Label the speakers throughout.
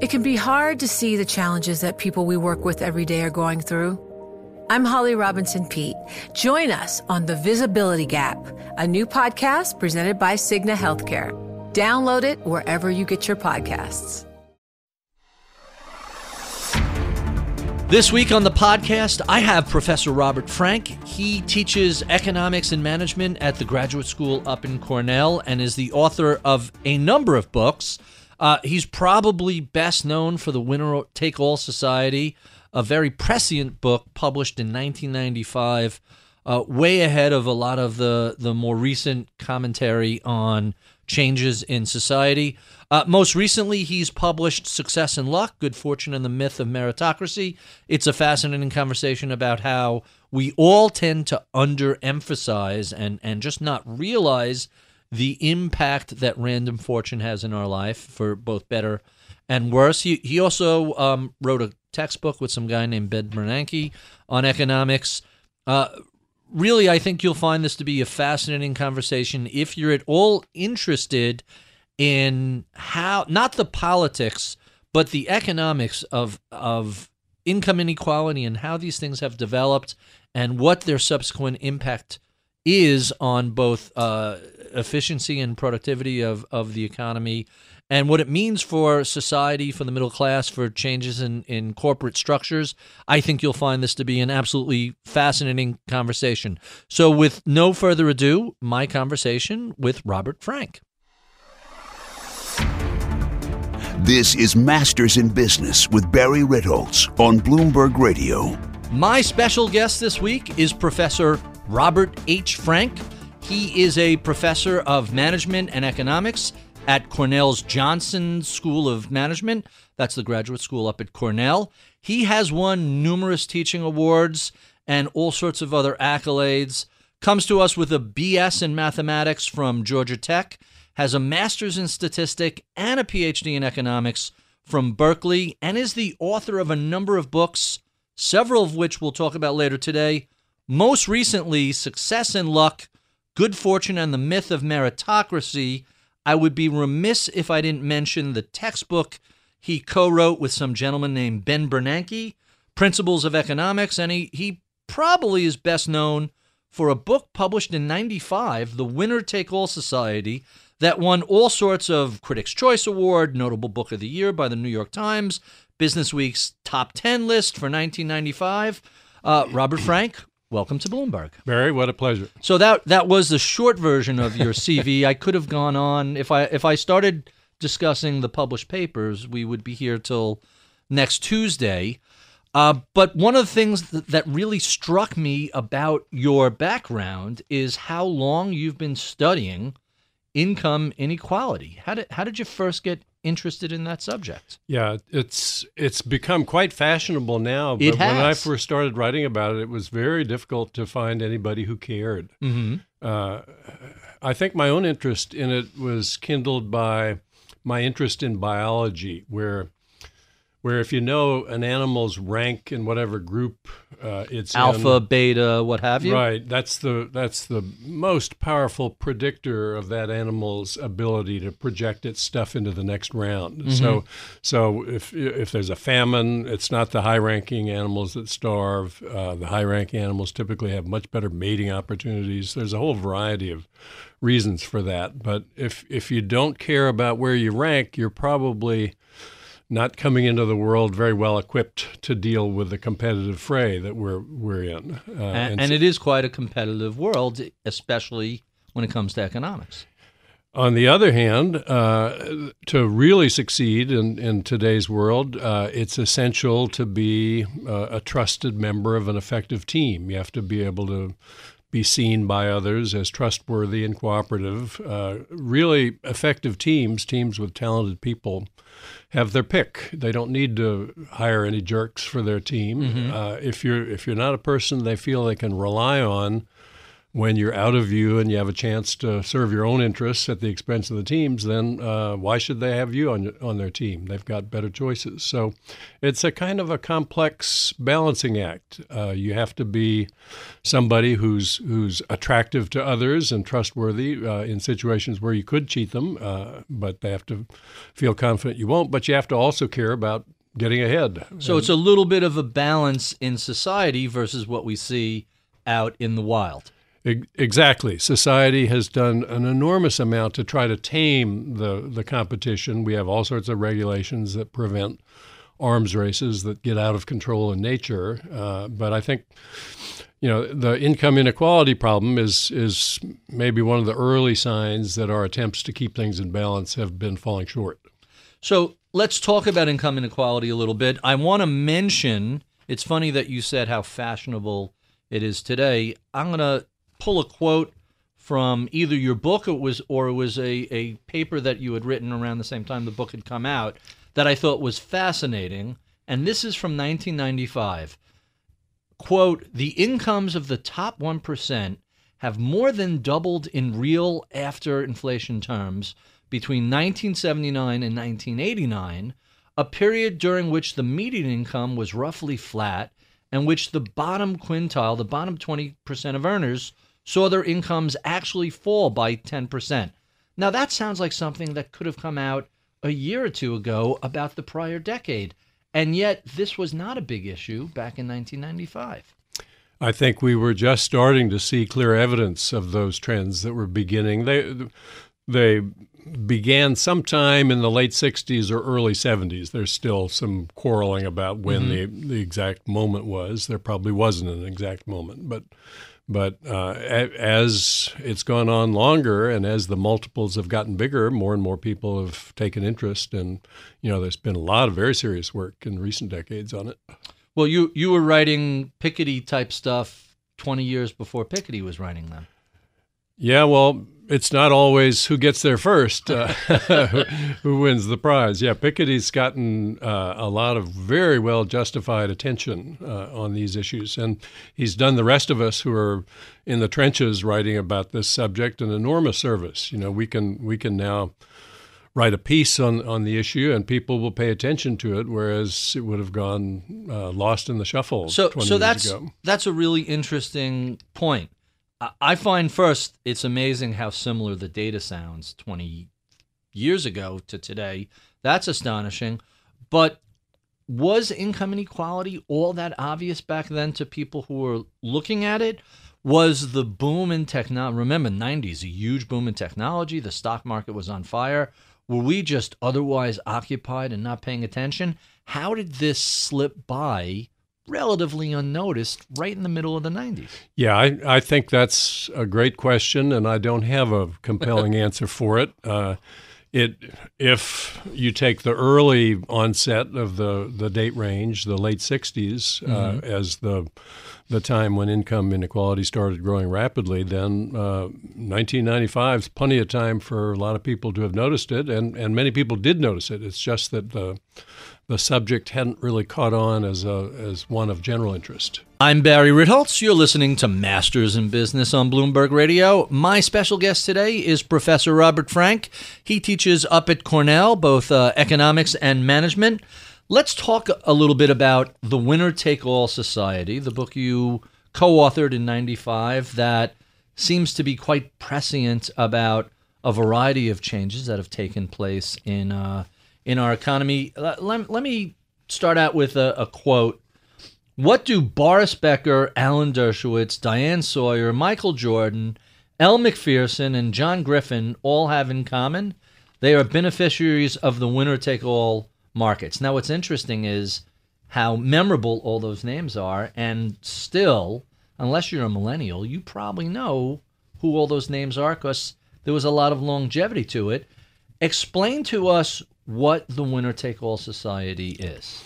Speaker 1: It can be hard to see the challenges that people we work with every day are going through. I'm Holly Robinson Peete. Join us on The Visibility Gap, a new podcast presented by Cigna Healthcare. Download it wherever you get your podcasts.
Speaker 2: This week on the podcast, I have Professor Robert Frank. He teaches economics and management at the graduate school up in Cornell and is the author of a number of books. Uh, he's probably best known for the Winner Take All Society, a very prescient book published in 1995, uh, way ahead of a lot of the, the more recent commentary on changes in society. Uh, most recently, he's published Success and Luck Good Fortune and the Myth of Meritocracy. It's a fascinating conversation about how we all tend to underemphasize and, and just not realize the impact that random fortune has in our life for both better and worse. He, he also um, wrote a textbook with some guy named Ben Bernanke on economics. Uh, really, I think you'll find this to be a fascinating conversation if you're at all interested in how not the politics, but the economics of of income inequality and how these things have developed and what their subsequent impact is on both uh, efficiency and productivity of, of the economy and what it means for society, for the middle class, for changes in, in corporate structures. I think you'll find this to be an absolutely fascinating conversation. So, with no further ado, my conversation with Robert Frank.
Speaker 3: This is Masters in Business with Barry Ritholtz on Bloomberg Radio.
Speaker 2: My special guest this week is Professor Robert H. Frank. He is a professor of management and economics at Cornell's Johnson School of Management. That's the graduate school up at Cornell. He has won numerous teaching awards and all sorts of other accolades. Comes to us with a BS in mathematics from Georgia Tech has a master's in statistics and a PhD in economics from Berkeley, and is the author of a number of books, several of which we'll talk about later today. Most recently, Success and Luck, Good Fortune and the Myth of Meritocracy. I would be remiss if I didn't mention the textbook he co wrote with some gentleman named Ben Bernanke, Principles of Economics, and he, he probably is best known for a book published in 95, The Winner Take All Society, that won all sorts of Critics' Choice Award, Notable Book of the Year by the New York Times, Business Week's Top 10 list for 1995. Uh, Robert Frank, welcome to Bloomberg.
Speaker 4: Barry, what a pleasure.
Speaker 2: So that that was the short version of your CV. I could have gone on if I if I started discussing the published papers, we would be here till next Tuesday. Uh, but one of the things that, that really struck me about your background is how long you've been studying income inequality. How did how did you first get interested in that subject?
Speaker 4: Yeah, it's it's become quite fashionable now. But when I first started writing about it, it was very difficult to find anybody who cared.
Speaker 2: Mm-hmm.
Speaker 4: Uh, I think my own interest in it was kindled by my interest in biology, where where if you know an animal's rank in whatever group uh, it's in,
Speaker 2: Alpha, beta, what have you?
Speaker 4: Right. That's the that's the most powerful predictor of that animal's ability to project its stuff into the next round. So so if if there's a famine, it's not the high-ranking animals that starve. Uh, the high-ranking animals typically have much better mating opportunities. There's a whole variety of reasons for that. But if if you don't care about where you rank, you're probably not coming into the world very well equipped to deal with the competitive fray that we're we're in. Uh,
Speaker 2: And,
Speaker 4: so-
Speaker 2: and it is quite a competitive world, especially when it comes to economics.
Speaker 4: On the other hand, uh, to really succeed in, in today's world, uh, it's essential to be uh, a trusted member of an effective team. You have to be able to be seen by others as trustworthy and cooperative. Uh, really effective teams, teams with talented people, have their pick. They don't need to hire any jerks for their team. Mm-hmm. Uh, if you're if you're not a person they feel they can rely on when you're out of view and you have a chance to serve your own interests at the expense of the teams, then uh, why should they have you on on their team? They've got better choices. So it's a kind of a complex balancing act. Uh, you have to be somebody who's who's attractive to others and trustworthy uh, in situations where you could cheat them, uh, but they have to feel confident you won't. But you have to also care about getting ahead.
Speaker 2: So and, it's a little bit of a balance in society versus what we see out in the wild.
Speaker 4: Exactly. Society has done an enormous amount to try to tame the, the competition. We have all sorts of regulations that prevent arms races that get out of control in nature. Uh, but I think, you know, the income inequality problem is is maybe one of the early signs that our attempts to keep things in balance have been falling short.
Speaker 2: So let's talk about income inequality a little bit. I want to mention. It's funny that you said how fashionable it is today. I'm going to pull a quote from either your book or it was or it was a, a paper that you had written around the same time the book had come out that I thought was fascinating. And this is from 1995. Quote, the incomes of the top 1% have more than doubled in real after inflation terms between 1979 and 1989, a period during which the median income was roughly flat and which the bottom quintile, the bottom 20% of earners, saw their incomes actually fall by 10%. Now, that sounds like something that could have come out a year or two ago about the prior decade. And yet, this was not a big issue back in 1995.
Speaker 4: I think we were just starting to see clear evidence of those trends that were beginning. They, they began sometime in the late 60s or early 70s. There's still some quarreling about when mm-hmm. the, the exact moment was. There probably wasn't an exact moment, but but uh, as it's gone on longer and as the multiples have gotten bigger, more and more people have taken interest. And, you know, there's been a lot of very serious work in recent decades on it.
Speaker 2: Well, you, you were writing Piketty type stuff 20 years before Piketty was writing them.
Speaker 4: Yeah, well, it's not always who gets there first uh, who, wins the prize. Yeah, Piketty's gotten uh, a lot of very well justified attention uh, on these issues, and he's done the rest of us who are in the trenches writing about this subject an enormous service. You know, we can we can now write a piece on, on the issue and people will pay attention to it, whereas it would have gone uh, lost in the shuffle. So, so
Speaker 2: that's
Speaker 4: ago.
Speaker 2: that's a really interesting point I find first it's amazing how similar the data sounds 20 years ago to today. That's astonishing. But was income inequality all that obvious back then to people who were looking at it? Was the boom in technology, remember, 90s, a huge boom in technology, the stock market was on fire. Were we just otherwise occupied and not paying attention? How did this slip by relatively unnoticed right in the middle of the 90s?
Speaker 4: Yeah, I, I think that's a great question, and I don't have a compelling answer for it. Uh, it if you take the early onset of the, the date range, the late 60s, uh, mm-hmm. uh, as the the time when income inequality started growing rapidly, then uh, 1995 is plenty of time for a lot of people to have noticed it, and, and many people did notice it. It's just that the the subject hadn't really caught on as a as one of general interest.
Speaker 2: I'm Barry Ritholtz. You're listening to Masters in Business on Bloomberg Radio. My special guest today is Professor Robert Frank. He teaches up at Cornell both uh, economics and management. Let's talk a little bit about the Winner Take All Society, the book you co-authored in 95 that seems to be quite prescient about a variety of changes that have taken place in uh, in our economy. Uh, let, let, let me start out with a, a, quote. What do Boris Becker, Alan Dershowitz, Diane Sawyer, Michael Jordan, Elle Macpherson, and John Griffin all have in common? They are beneficiaries of the winner take all markets. Now, what's interesting is how memorable all those names are, and still, unless you're a millennial, you probably know who all those names are because there was a lot of longevity to it. Explain to us what the winner take all society is.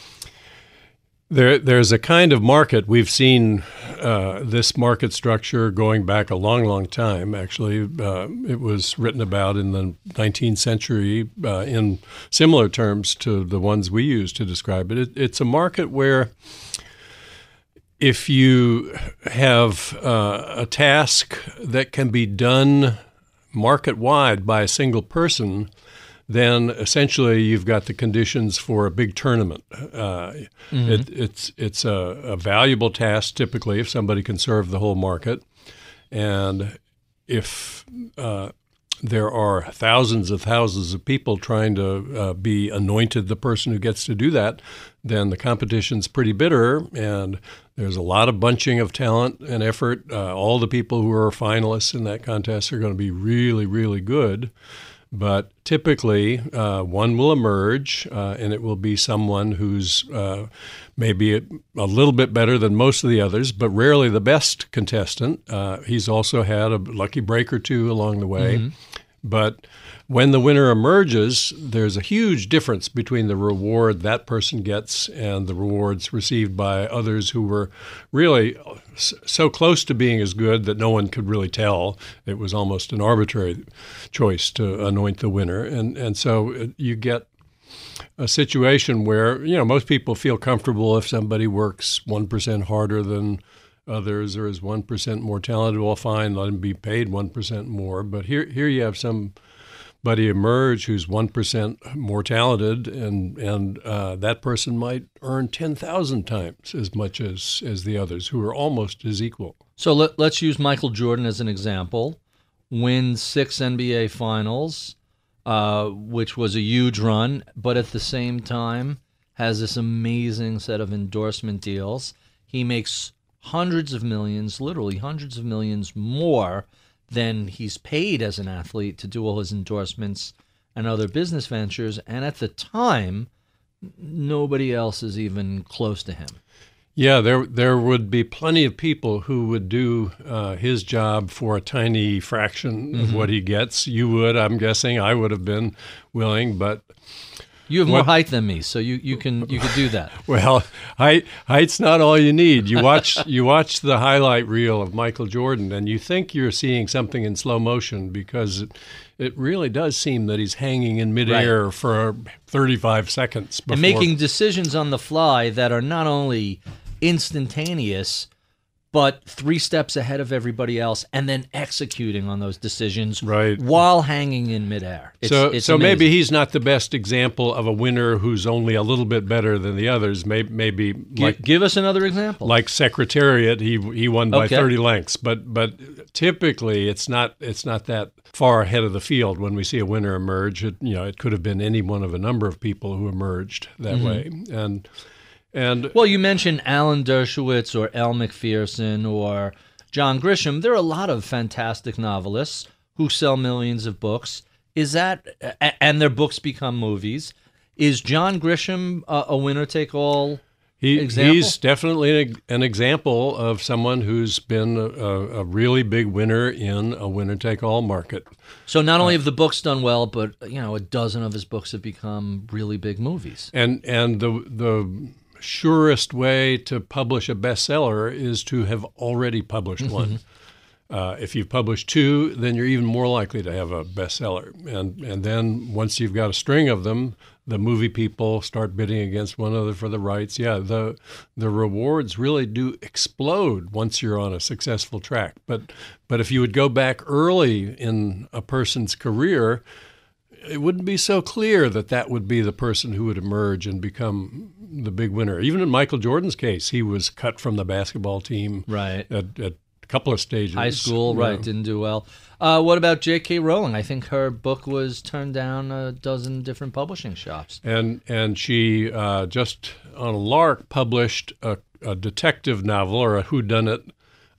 Speaker 4: There, there's a kind of market we've seen uh, this market structure going back a long, long time. Actually, uh, it was written about in the 19th century uh, in similar terms to the ones we use to describe it. it it's a market where if you have uh, a task that can be done market wide by a single person, then essentially you've got the conditions for a big tournament. Uh, mm-hmm. it, it's it's a, a, valuable task typically if somebody can serve the whole market, and if uh, there are thousands of thousands of people trying to uh, be anointed the person who gets to do that, then the competition's pretty bitter, and there's a lot of bunching of talent and effort. Uh, all the people who are finalists in that contest are going to be really, really good. But typically, uh, one will emerge, uh, and it will be someone who's uh, maybe a, a, little bit better than most of the others, but rarely the best contestant. Uh, he's also had a lucky break or two along the way. Mm-hmm. But when the winner emerges, there's a huge difference between the reward that person gets and the rewards received by others who were really so close to being as good that no one could really tell. It was almost an arbitrary choice to anoint the winner. And, and so uh, you get a situation where, you know, most people feel comfortable if somebody works 1% harder than others or is 1% more talented, well, fine, let him be paid 1% more. But here, here you have some buddy emerge who's 1% more talented, and, and uh, that person might earn 10,000 times as much as, as the others who are almost as equal.
Speaker 2: So let, let's use Michael Jordan as an example. Wins six NBA finals, uh, which was a huge run, but at the same time has this amazing set of endorsement deals. He makes hundreds of millions, literally hundreds of millions more than he's paid as an athlete to do all his endorsements and other business ventures. And at the time, nobody else is even close to him.
Speaker 4: Yeah, there there would be plenty of people who would do uh, his job for a tiny fraction mm-hmm. of what he gets. You would, I'm guessing. I would have been willing, but
Speaker 2: you have more what, height than me, so you, you can you can do that.
Speaker 4: well, height height's not all you need. You watch you watch the highlight reel of Michael Jordan, and you think you're seeing something in slow motion because it, it really does seem that he's hanging in midair right. for 35 seconds before.
Speaker 2: and making decisions on the fly that are not only instantaneous but three steps ahead of everybody else and then executing on those decisions
Speaker 4: right.
Speaker 2: while hanging in midair.
Speaker 4: It's, so it's so maybe he's not the best example of a winner who's only a little bit better than the others. Maybe, maybe
Speaker 2: G- like give us another example.
Speaker 4: Like Secretariat, he he won by okay. 30 lengths, but but typically it's not it's not that far ahead of the field when we see a winner emerge. It, you know, it could have been any one of a number of people who emerged that mm-hmm. way. And and
Speaker 2: well, you mentioned Alan Dershowitz or Elle Macpherson or John Grisham. There are a lot of fantastic novelists who sell millions of books. Is that and their books become movies? Is John Grisham a, a winner take all?
Speaker 4: He,
Speaker 2: example?
Speaker 4: He's definitely an, an, example of someone who's been a, a, really big winner in a winner take all market.
Speaker 2: So not only uh, have the books done well, but you know a dozen of his books have become really big movies.
Speaker 4: And and the the surest way to publish a bestseller is to have already published mm-hmm. one. Uh, if you've published two, then you're even more likely to have a bestseller. And and then once you've got a string of them, the movie people start bidding against one another for the rights. Yeah, the the rewards really do explode once you're on a successful track. But but if you would go back early in a person's career, it wouldn't be so clear that that would be the person who would emerge and become the big winner. Even in Michael Jordan's case, he was cut from the basketball team
Speaker 2: right
Speaker 4: at, at a couple of stages.
Speaker 2: High school, right, know. didn't do well. Uh, what about J.K. Rowling? I think her book was turned down a dozen different publishing shops.
Speaker 4: And and she uh, just on a lark published a, a detective novel or a whodunit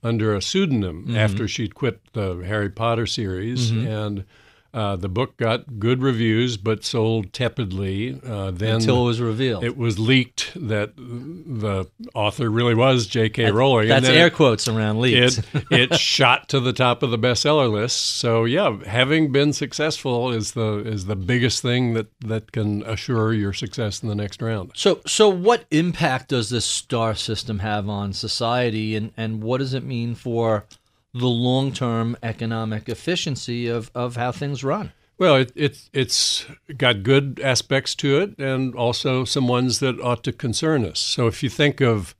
Speaker 4: under a pseudonym mm-hmm. after she'd quit the Harry Potter series mm-hmm. and Uh, the book got good reviews, but sold tepidly. Uh, then
Speaker 2: Until it was revealed.
Speaker 4: it was leaked that the author really was J.K. Rowling.
Speaker 2: That's air quotes around leaks.
Speaker 4: It it shot to the top of the bestseller list. So yeah, having been successful is the is the biggest thing that that can assure your success in the next round.
Speaker 2: So, so what impact does this star system have on society, and, and what does it mean for the long term economic efficiency of, of how things run?
Speaker 4: Well, it, it it's got good aspects to it, and also some ones that ought to concern us. So if you think of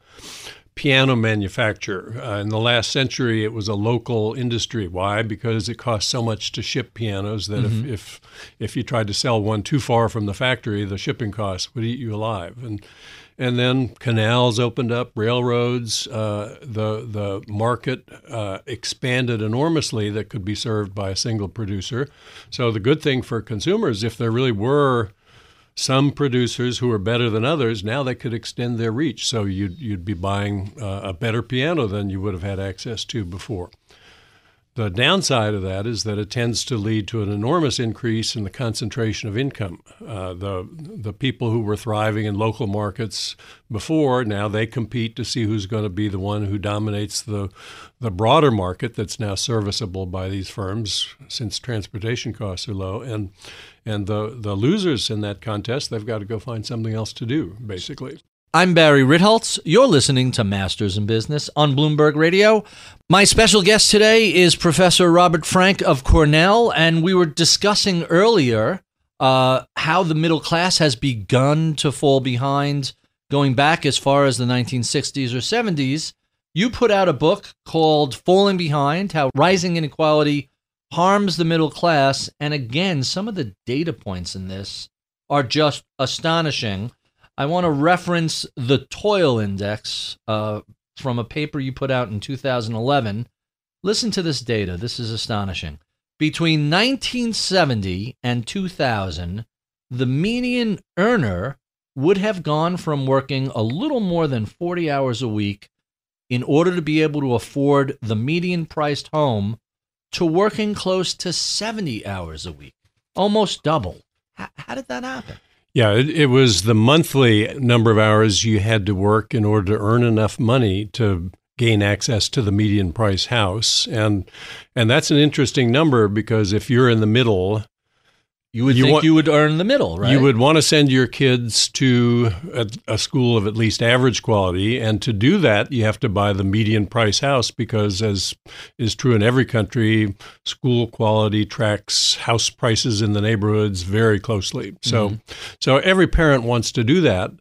Speaker 4: piano manufacture. Uh, in the last century, it was a local industry. Why? Because it cost so much to ship pianos that if, if if you tried to sell one too far from the factory, the shipping costs would eat you alive. And and then canals opened up, railroads. Uh, the the market uh, expanded enormously that could be served by a single producer. So the good thing for consumers, if there really were some producers who are better than others, now they could extend their reach. So you'd, you'd be buying uh, a better piano than you would have had access to before. The downside of that is that it tends to lead to an enormous increase in the concentration of income. Uh, the the people who were thriving in local markets before now they compete to see who's going to be the one who dominates the the broader market that's now serviceable by these firms since transportation costs are low and and the the losers in that contest they've got to go find something else to do basically.
Speaker 2: I'm Barry Ritholtz. You're listening to Masters in Business on Bloomberg Radio. My special guest today is Professor Robert Frank of Cornell, and we were discussing earlier uh, how the middle class has begun to fall behind going back as far as the 1960s or 70s. You put out a book called Falling Behind How Rising Inequality Harms the Middle Class. And again, some of the data points in this are just astonishing. I want to reference the Toil Index uh, from a paper you put out in 2011. Listen to this data. This is astonishing. Between 1970 and 2000, the median earner would have gone from working a little more than 40 hours a week in order to be able to afford the median priced home to working close to 70 hours a week, almost double. How, how did that happen?
Speaker 4: Yeah, it, it was the monthly number of hours you had to work in order to earn enough money to gain access to the median price house, and and that's an interesting number because if you're in the middle,
Speaker 2: You would
Speaker 4: You
Speaker 2: think
Speaker 4: want-
Speaker 2: you would earn the middle, right?
Speaker 4: you would want to send your kids to a, a school of at least average quality, and to do that, you have to buy the median price house because, as is true in every country, school quality tracks house prices in the neighborhoods very closely. So, mm-hmm. so every parent wants to do that.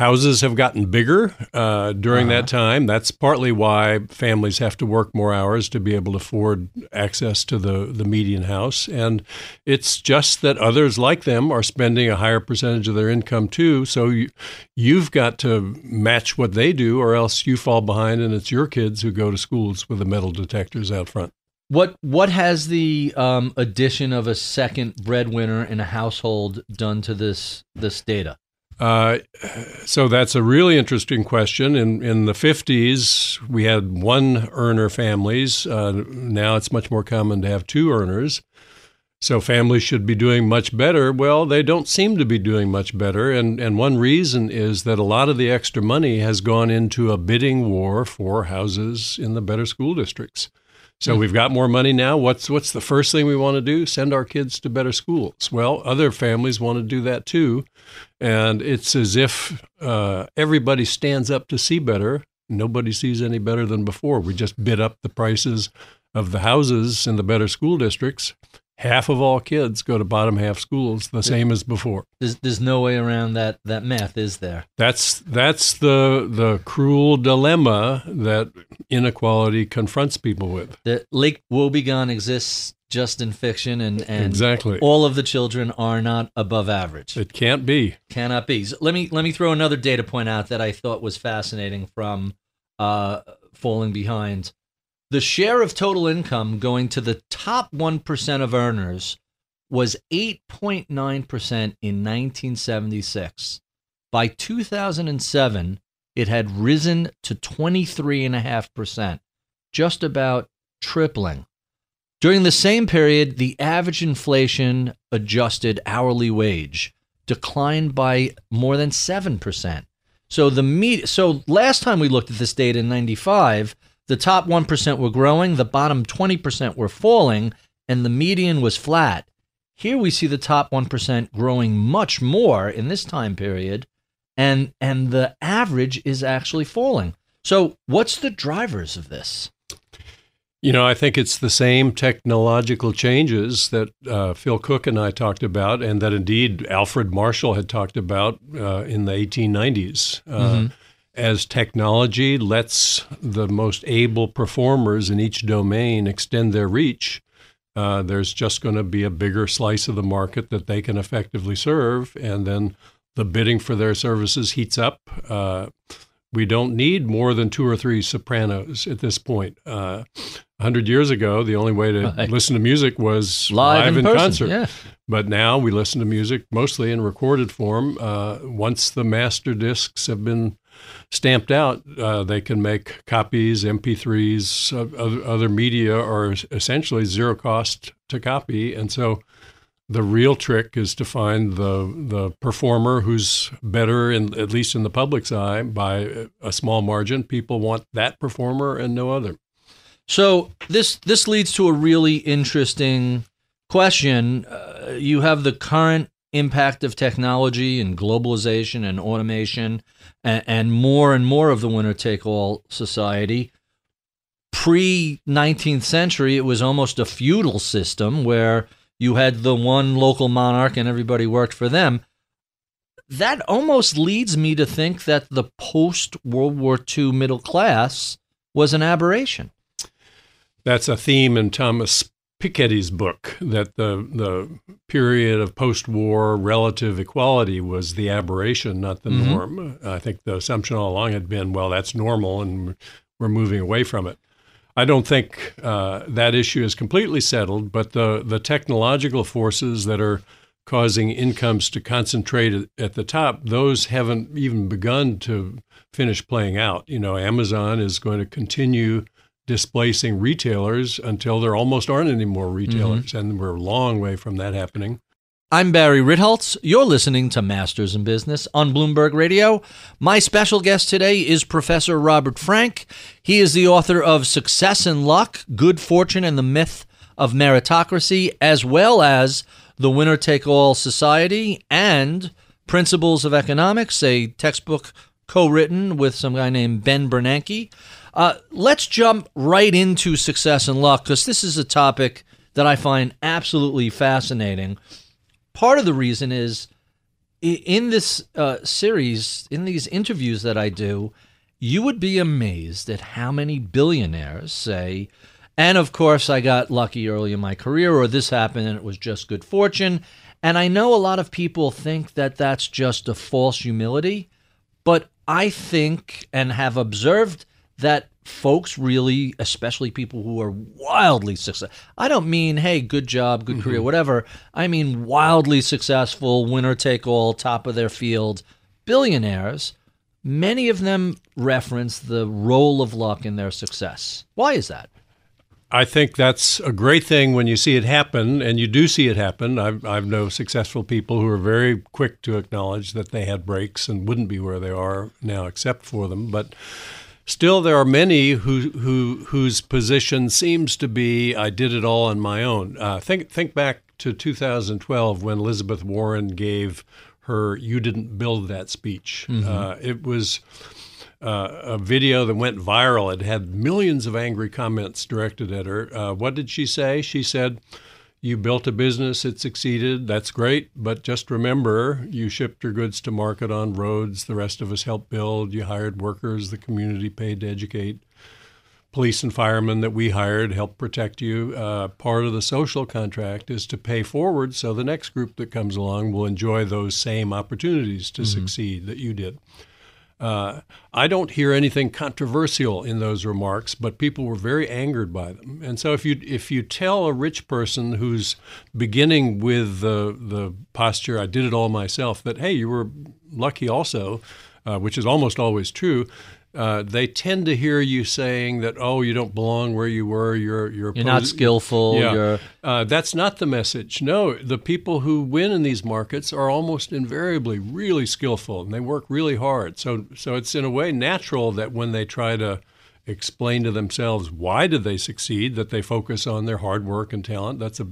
Speaker 4: Houses have gotten bigger uh, during that time. That's partly why families have to work more hours to be able to afford access to the, the median house. And it's just that others like them are spending a higher percentage of their income too. So you, you've got to match what they do, or else you fall behind and it's your kids who go to schools with the metal detectors out front.
Speaker 2: What what has the um, addition of a second breadwinner in a household done to this this data?
Speaker 4: Uh, so that's a really interesting question. In in the fifties, we had one earner families. Uh, now it's much more common to have two earners. So families should be doing much better. Well, they don't seem to be doing much better, and and one reason is that a lot of the extra money has gone into a bidding war for houses in the better school districts. So we've got more money now. What's what's the first thing we want to do? Send our kids to better schools. Well, other families want to do that too, and it's as if uh, everybody stands up to see better. Nobody sees any better than before. We just bid up the prices of the houses in the better school districts. Half of all kids go to bottom half schools, the same as before.
Speaker 2: There's there's no way around that that math, is there?
Speaker 4: That's that's the the cruel dilemma that inequality confronts people with.
Speaker 2: The Lake Wobegon exists just in fiction, and and
Speaker 4: Exactly.
Speaker 2: all of the children are not above average.
Speaker 4: It can't be.
Speaker 2: Cannot be. So let me let me throw another data point out that I thought was fascinating from uh, falling behind. The share of total income going to the top one percent of earners was eight point nine percent in 1976. By 2007, it had risen to twenty three and a half percent, just about tripling. During the same period, the average inflation adjusted hourly wage declined by more than 7%. So the med- so last time we looked at this data in 95, the top 1% were growing, the bottom 20% were falling, and the median was flat. Here we see the top 1% growing much more in this time period and and the average is actually falling. So, what's the drivers of this?
Speaker 4: You know, I think it's the same technological changes that uh, Phil Cook and I talked about, and that indeed Alfred Marshall had talked about uh, in the 1890s. Uh, mm-hmm. As technology lets the most able performers in each domain extend their reach, uh, there's just going to be a bigger slice of the market that they can effectively serve, and then the bidding for their services heats up. Uh, we don't need more than two or three sopranos at this point. Uh, 100 years ago, the only way to right. listen to music was
Speaker 2: live,
Speaker 4: live
Speaker 2: in,
Speaker 4: in
Speaker 2: concert. Yeah.
Speaker 4: But now we listen to music mostly in recorded form. Uh, once the master discs have been stamped out, uh, they can make copies, MP3s, uh, other media are essentially zero cost to copy. And so the real trick is to find the the performer who's better in at least in the public's eye by a small margin. People want that performer and no other.
Speaker 2: So this this leads to a really interesting question. Uh, you have the current impact of technology and globalization and automation and, and more and more of the winner take all society pre 19th century it was almost a feudal system where you had the one local monarch and everybody worked for them. That almost leads me to think that the post World War II middle class was an aberration.
Speaker 4: That's a theme in Thomas Piketty's book that the the period of post-war relative equality was the aberration, not the mm-hmm. norm. I think the assumption all along had been, well, that's normal, and we're moving away from it. I don't think uh, that issue is completely settled, but the, the technological forces that are causing incomes to concentrate at the top, those haven't even begun to finish playing out. You know, Amazon is going to continue displacing retailers until there almost aren't any more retailers, mm-hmm. and we're a long way from that happening.
Speaker 2: I'm Barry Ritholtz. You're listening to Masters in Business on Bloomberg Radio. My special guest today is Professor Robert Frank. He is the author of Success and Luck, Good Fortune and the Myth of Meritocracy, as well as The Winner Take All Society and Principles of Economics, a textbook co written with some guy named Ben Bernanke. Uh, let's jump right into success and luck because this is a topic that I find absolutely fascinating part of the reason is in this uh, series, in these interviews that I do, you would be amazed at how many billionaires say, and of course, I got lucky early in my career, or this happened and it was just good fortune. And I know a lot of people think that that's just a false humility, but I think and have observed that folks really, especially people who are wildly successful. I don't mean, hey, good job, good mm-hmm. career, whatever. I mean wildly successful, winner take all, top of their field billionaires. Many of them reference the role of luck in their success. Why is that?
Speaker 4: I think that's a great thing when you see it happen, and you do see it happen. I've, I've know successful people who are very quick to acknowledge that they had breaks and wouldn't be where they are now except for them. But Still, there are many who, who whose position seems to be I did it all on my own. Uh, think think back to 2012 when Elizabeth Warren gave her "You didn't build that" speech. Mm-hmm. Uh, it was. Uh, a video that went viral. It had millions of angry comments directed at her. Uh, what did she say? She said, you built a business, it succeeded, that's great, but just remember you shipped your goods to market on roads, the rest of us helped build, you hired workers, the community paid to educate. Police and firemen that we hired helped protect you. Uh, part of the social contract is to pay forward so the next group that comes along will enjoy those same opportunities to mm-hmm. succeed that you did. Uh, I don't hear anything controversial in those remarks, but people were very angered by them. And so, if you if you tell a rich person who's beginning with the the posture "I did it all myself," that hey, you were lucky also, uh, which is almost always true, uh, they tend to hear you saying that, "Oh, you don't belong where you were. You're you're,
Speaker 2: You're not skillful.
Speaker 4: Yeah.
Speaker 2: You're
Speaker 4: Uh, that's not the message. No, the people who win in these markets are almost invariably really skillful and they work really hard. So, so it's in a way natural that when they try to explain to themselves why did they succeed, that they focus on their hard work and talent. That's a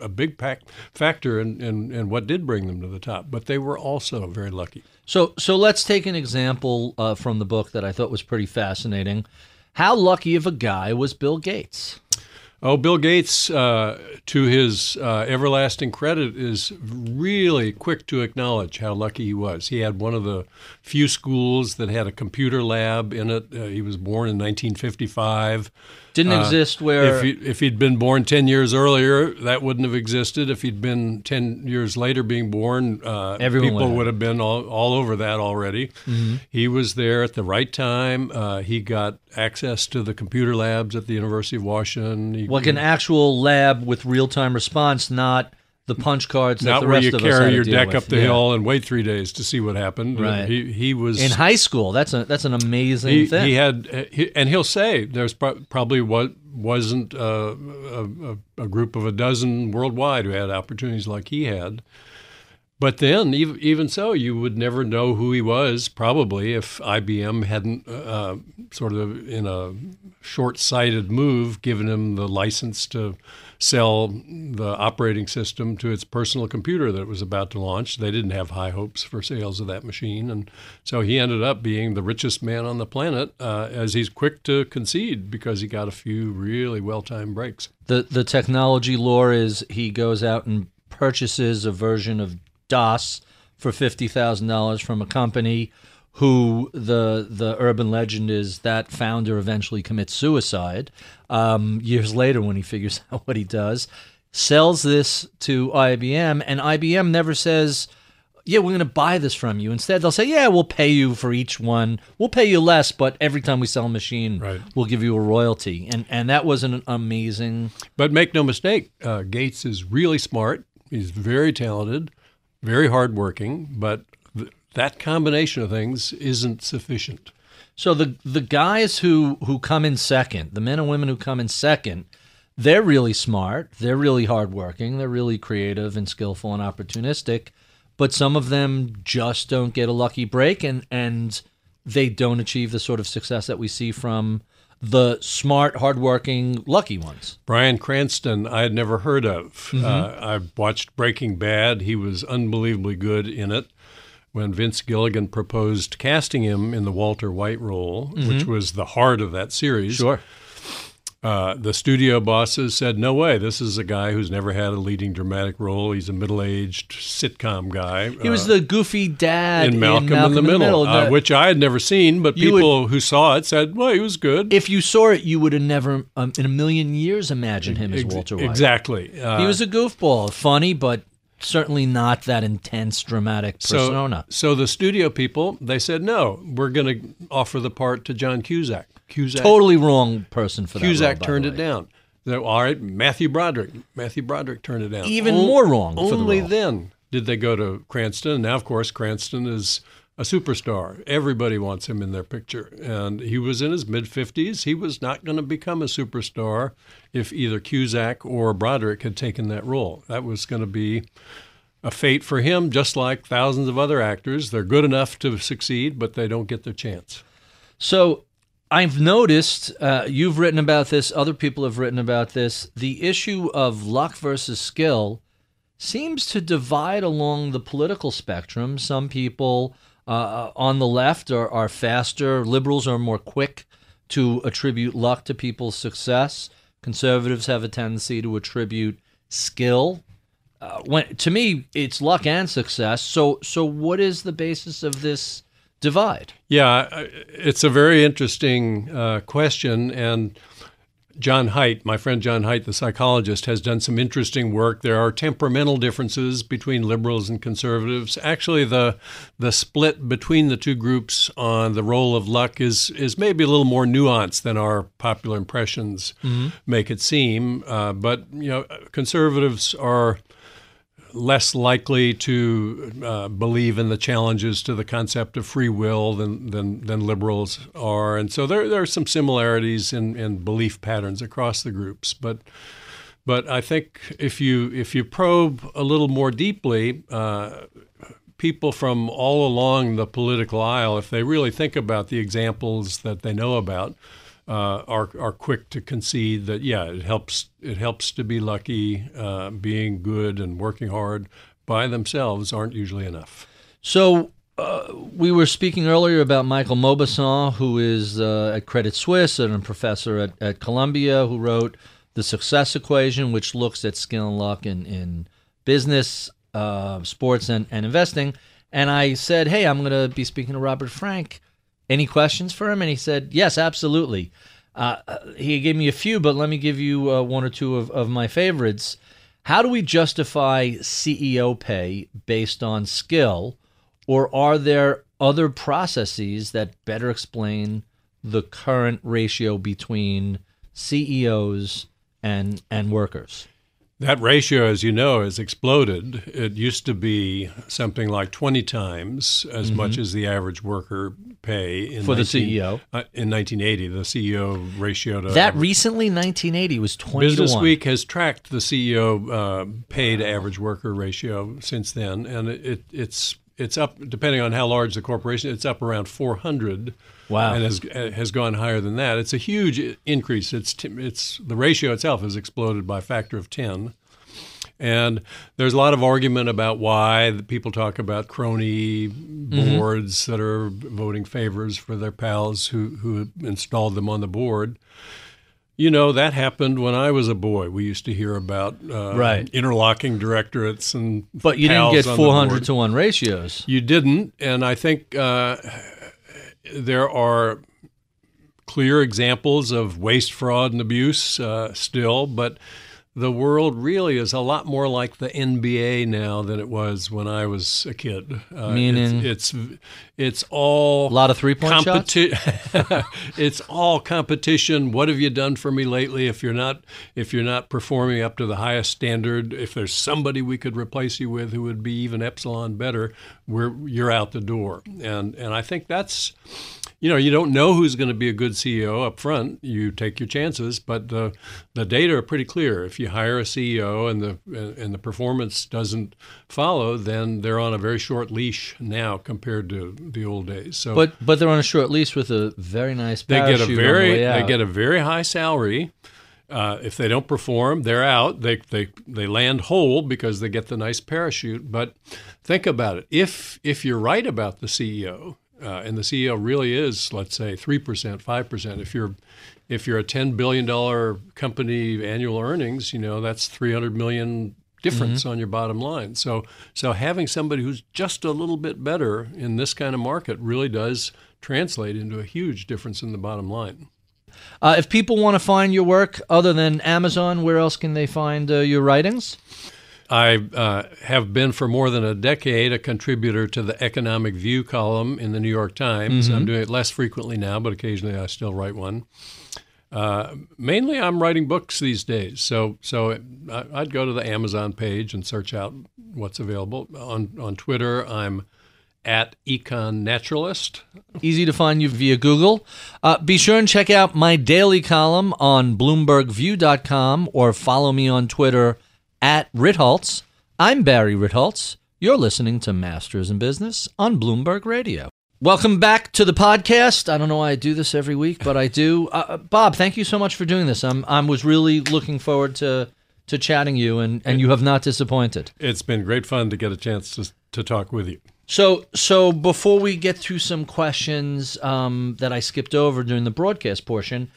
Speaker 4: a big pack factor in, in, in what did bring them to the top. But they were also very lucky.
Speaker 2: So, so let's take an example uh, from the book that I thought was pretty fascinating. How lucky of a guy was Bill Gates?
Speaker 4: Oh, Bill Gates, uh, to his uh, everlasting credit, is really quick to acknowledge how lucky he was. He had one of the few schools that had a computer lab in it. Uh, he was born in 1955.
Speaker 2: Didn't
Speaker 4: Uh,
Speaker 2: exist where
Speaker 4: If, he, if he'd been born 10 years earlier, that wouldn't have existed. If he'd been 10 years later being born, uh,
Speaker 2: Everyone
Speaker 4: people
Speaker 2: would
Speaker 4: would have been all, all over that already.
Speaker 2: Mm-hmm.
Speaker 4: He was there at the right time. Uh, he got access to the computer labs at the University of Washington. He,
Speaker 2: like an actual lab with real time response, not the punch cards that
Speaker 4: not
Speaker 2: the
Speaker 4: where you carry your deck
Speaker 2: with.
Speaker 4: up the
Speaker 2: Yeah.
Speaker 4: hill and wait three days to see what happened.
Speaker 2: Right.
Speaker 4: He he was
Speaker 2: in high school. That's a that's an amazing
Speaker 4: he,
Speaker 2: thing.
Speaker 4: he had he, and he'll say there's pro- probably what wasn't uh, a, a, a group of a dozen worldwide who had opportunities like he had. But then, even, even so, you would never know who he was, probably, if IBM hadn't uh, sort of, in a short sighted move, given him the license to sell the operating system to its personal computer that it was about to launch. They didn't have high hopes for sales of that machine. And so he ended up being the richest man on the planet, uh, as he's quick to concede because he got a few really well timed breaks.
Speaker 2: the the technology lore is he goes out and purchases a version of DOS for fifty thousand dollars from a company who the the urban legend is that founder eventually commits suicide um, years later when he figures out what he does sells this to IBM and IBM never says yeah, we're going to buy this from you. Instead, they'll say, yeah, we'll pay you for each one. We'll pay you less, but every time we sell a machine,
Speaker 4: Right.
Speaker 2: we'll give you a royalty. And and that was an amazing
Speaker 4: But make no mistake, uh, Gates is really smart. He's very talented, very hardworking, but that combination of things isn't sufficient.
Speaker 2: So the the guys who who come in second, the men and women who come in second, they're really smart, they're really hardworking, they're really creative and skillful and opportunistic, but some of them just don't get a lucky break and and they don't achieve the sort of success that we see from the smart, hardworking, lucky ones.
Speaker 4: Bryan Cranston, I had never heard of. Uh, I watched Breaking Bad. He was unbelievably good in it. When Vince Gilligan proposed casting him in the Walter White role, which was the heart of that series, uh, the studio bosses said, "No way! This is a guy who's never had a leading dramatic role. He's a middle-aged sitcom guy."
Speaker 2: He was the goofy dad
Speaker 4: in Malcolm, in the Middle, uh,
Speaker 2: The-
Speaker 4: which I had never seen, but
Speaker 2: You would-
Speaker 4: people who saw it said, "Well, he was good."
Speaker 2: if you saw it, you would have never, um, in a million years, imagined him as Walter White.
Speaker 4: Exactly. Uh,
Speaker 2: He was a goofball, funny, but certainly not that intense, dramatic persona.
Speaker 4: So, so the studio people they said, "No, we're going to offer the part to John Cusack." Cusack
Speaker 2: totally wrong person for that. role,
Speaker 4: Cusack turned
Speaker 2: the
Speaker 4: it down. All right, Matthew Broderick. Matthew Broderick turned it down.
Speaker 2: Even
Speaker 4: On-
Speaker 2: more wrong for the
Speaker 4: Only
Speaker 2: role.
Speaker 4: then did they go to Cranston. And now, of course, Cranston is a superstar. Everybody wants him in their picture. And he was in his mid 50s. He was not going to become a superstar if either Cusack or Broderick had taken that role. That was going to be a fate for him, just like thousands of other actors. They're good enough to succeed, but they don't get their chance.
Speaker 2: So I've noticed uh, you've written about this. Other people have written about this. The issue of luck versus skill seems to divide along the political spectrum. Some people uh, on the left are, are faster. Liberals are more quick to attribute luck to people's success. Conservatives have a tendency to attribute skill. Uh, when to me, it's luck and success. So, so what is the basis of this divide?
Speaker 4: Yeah, it's a very interesting uh, question. And John Haidt, my friend John Haidt, the psychologist, has done some interesting work. There are temperamental differences between liberals and conservatives. Actually, the the split between the two groups on the role of luck is is maybe a little more nuanced than our popular impressions make it seem. Uh, but you know, conservatives are less likely to uh, believe in the challenges to the concept of free will than, than, than liberals are. And so there, there are some similarities in, in belief patterns across the groups. But, but I think if you, if you probe a little more deeply, uh, people from all along the political aisle, if they really think about the examples that they know about, uh, are are quick to concede that yeah, it helps it helps to be lucky, uh, being good and working hard by themselves aren't usually enough.
Speaker 2: So. Uh, we were speaking earlier about Michael Mauboussin, who is uh, at Credit Suisse and a professor at, at Columbia, who wrote The Success Equation, which looks at skill and luck in, in business, uh, sports, and, and investing. And I said, Hey, I'm going to be speaking to Robert Frank any questions for him? And he said, Yes, absolutely. Uh, he gave me a few, but let me give you uh, one or two of, of my favorites. How do we justify CEO pay based on skill, or are there other processes that better explain the current ratio between CEOs and and workers?
Speaker 4: That ratio, as you know, has exploded. It used to be something like 20 times as mm-hmm. much as the average worker pay
Speaker 2: in for 19, the CEO
Speaker 4: uh, in 1980. The CEO ratio to
Speaker 2: that average. recently 1980 was 20
Speaker 4: Business Week has tracked the CEO uh, pay to average worker ratio since then, and it, it, it's it's up depending on how large the corporation. It's up around 400.
Speaker 2: Wow,
Speaker 4: and has has gone higher than that. It's a huge increase. It's it's the ratio itself has exploded by a factor of 10. And there's a lot of argument about why people talk about crony mm-hmm. boards that are voting favors for their pals who, who installed them on the board. You know, that happened when I was a boy. We used to hear about uh,
Speaker 2: right.
Speaker 4: interlocking directorates and
Speaker 2: But you didn't get 400 to 1 ratios.
Speaker 4: You didn't. And I think uh, there are clear examples of waste, fraud, and abuse uh, still, but the world really is a lot more like the NBA now than it was when I was a kid.
Speaker 2: Uh, Meaning,
Speaker 4: it's, it's, it's all
Speaker 2: a lot of three point competi-
Speaker 4: shots. it's all competition. What have you done for me lately? If you're not if you're not performing up to the highest standard, if there's somebody we could replace you with who would be even epsilon better, we're you're out the door. And and I think that's you know, you don't know who's going to be a good CEO up front. You take your chances, but the the data are pretty clear. If you hire a CEO and the and the performance doesn't follow, then they're on a very short leash now compared to the old days. So,
Speaker 2: but but they're on a short leash with a very nice.
Speaker 4: They get a very
Speaker 2: the
Speaker 4: they get a very high salary. Uh, if they don't perform, they're out. They, they they land whole because they get the nice parachute. But think about it. If if you're right about the CEO uh, and the CEO really is, let's say, three percent, five percent. If you're if you're a ten billion dollar company annual earnings, you know that's three hundred million difference mm-hmm. on your bottom line. So so having somebody who's just a little bit better in this kind of market really does translate into a huge difference in the bottom line.
Speaker 2: Uh, if people want to find your work other than Amazon, where else can they find uh, your writings?
Speaker 4: I uh, have been for more than a decade a contributor to the Economic View column in the New York Times. Mm-hmm. I'm doing it less frequently now, but occasionally I still write one. Uh, mainly, I'm writing books these days, so so I'd go to the Amazon page and search out what's available. On on Twitter, I'm at Econ Naturalist.
Speaker 2: Easy to find you via Google. Uh, be sure and check out my daily column on BloombergView.com or follow me on Twitter at Ritholtz. I'm Barry Ritholtz. You're listening to Masters in Business on Bloomberg Radio. Welcome back to the podcast. I don't know why I do this every week, but I do. Uh, uh Bob, thank you so much for doing this. I'm I was really looking forward to to chatting you, and and you have not disappointed.
Speaker 4: It's been great fun to get a chance to to talk with you.
Speaker 2: So so before we get to some questions um, that I skipped over during the broadcast portion,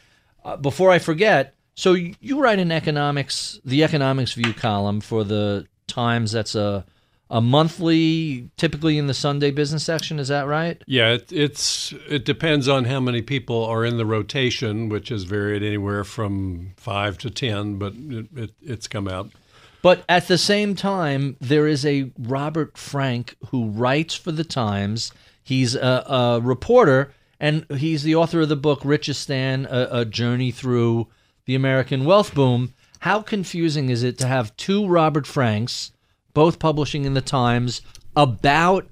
Speaker 2: uh, before I forget, so you write an economics, the economics view column for the Times. That's a a monthly, typically in the Sunday business section. Is that right?
Speaker 4: Yeah, it, it's it depends on how many people are in the rotation, which has varied anywhere from five to ten, but it, it, it's come out.
Speaker 2: But at the same time, there is a Robert Frank who writes for the Times. He's a, a reporter, and he's the author of the book Richistan, a, a journey through the American wealth boom. How confusing is it to have two Robert Franks both publishing in the Times about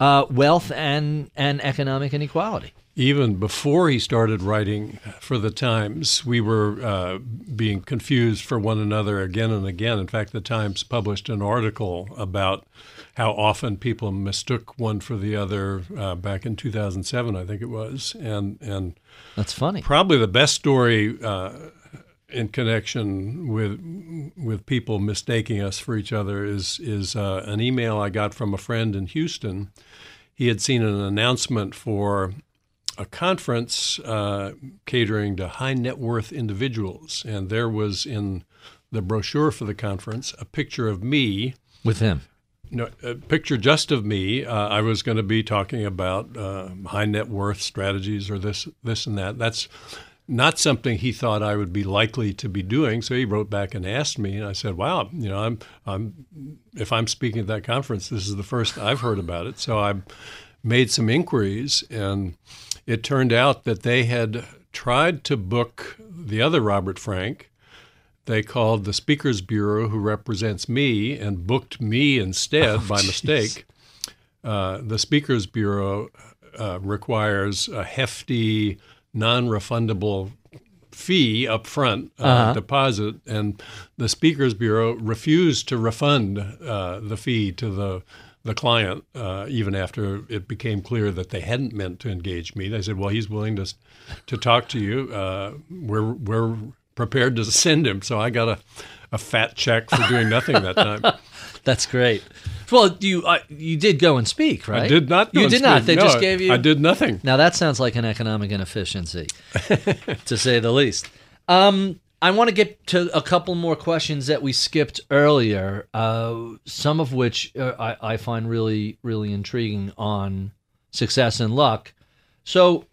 Speaker 2: uh, wealth and and economic inequality.
Speaker 4: Even before he started writing for the Times, we were uh, being confused for one another again and again. In fact, the Times published an article about how often people mistook one for the other uh, back in 2007, I think it was, and and
Speaker 2: that's funny.
Speaker 4: Probably the best story uh, in connection with with people mistaking us for each other is is uh, an email I got from a friend in Houston. He had seen an announcement for a conference uh, catering to high net worth individuals, and there was in the brochure for the conference a picture of me
Speaker 2: with him.
Speaker 4: No, a picture just of me. Uh, I was going to be talking about uh, high net worth strategies or this, this and that. That's not something he thought I would be likely to be doing. So he wrote back and asked me, and I said, "Wow, you know, I'm, I'm, if I'm speaking at that conference, this is the first I've heard about it." So I made some inquiries, and it turned out that they had tried to book the other Robert Frank. They called the Speakers Bureau, who represents me, and booked me instead oh, by mistake. Uh, the Speakers Bureau uh, requires a hefty, non refundable fee up front uh, uh-huh. deposit, and the Speakers Bureau refused to refund uh, the fee to the the client, uh, even after it became clear that they hadn't meant to engage me. They said, "Well, he's willing to to talk to you. Uh, we're we're prepared to send him." So I got a a fat check for doing nothing that time.
Speaker 2: That's great. Well, you uh, you did go and speak, right?
Speaker 4: I did not.
Speaker 2: you did not. They
Speaker 4: no,
Speaker 2: just gave you.
Speaker 4: I did nothing.
Speaker 2: Now that sounds like an economic inefficiency, to say the least. Um, I want to get to a couple more questions that we skipped earlier, uh, some of which uh, I, I, find really, really intriguing on success and luck. So,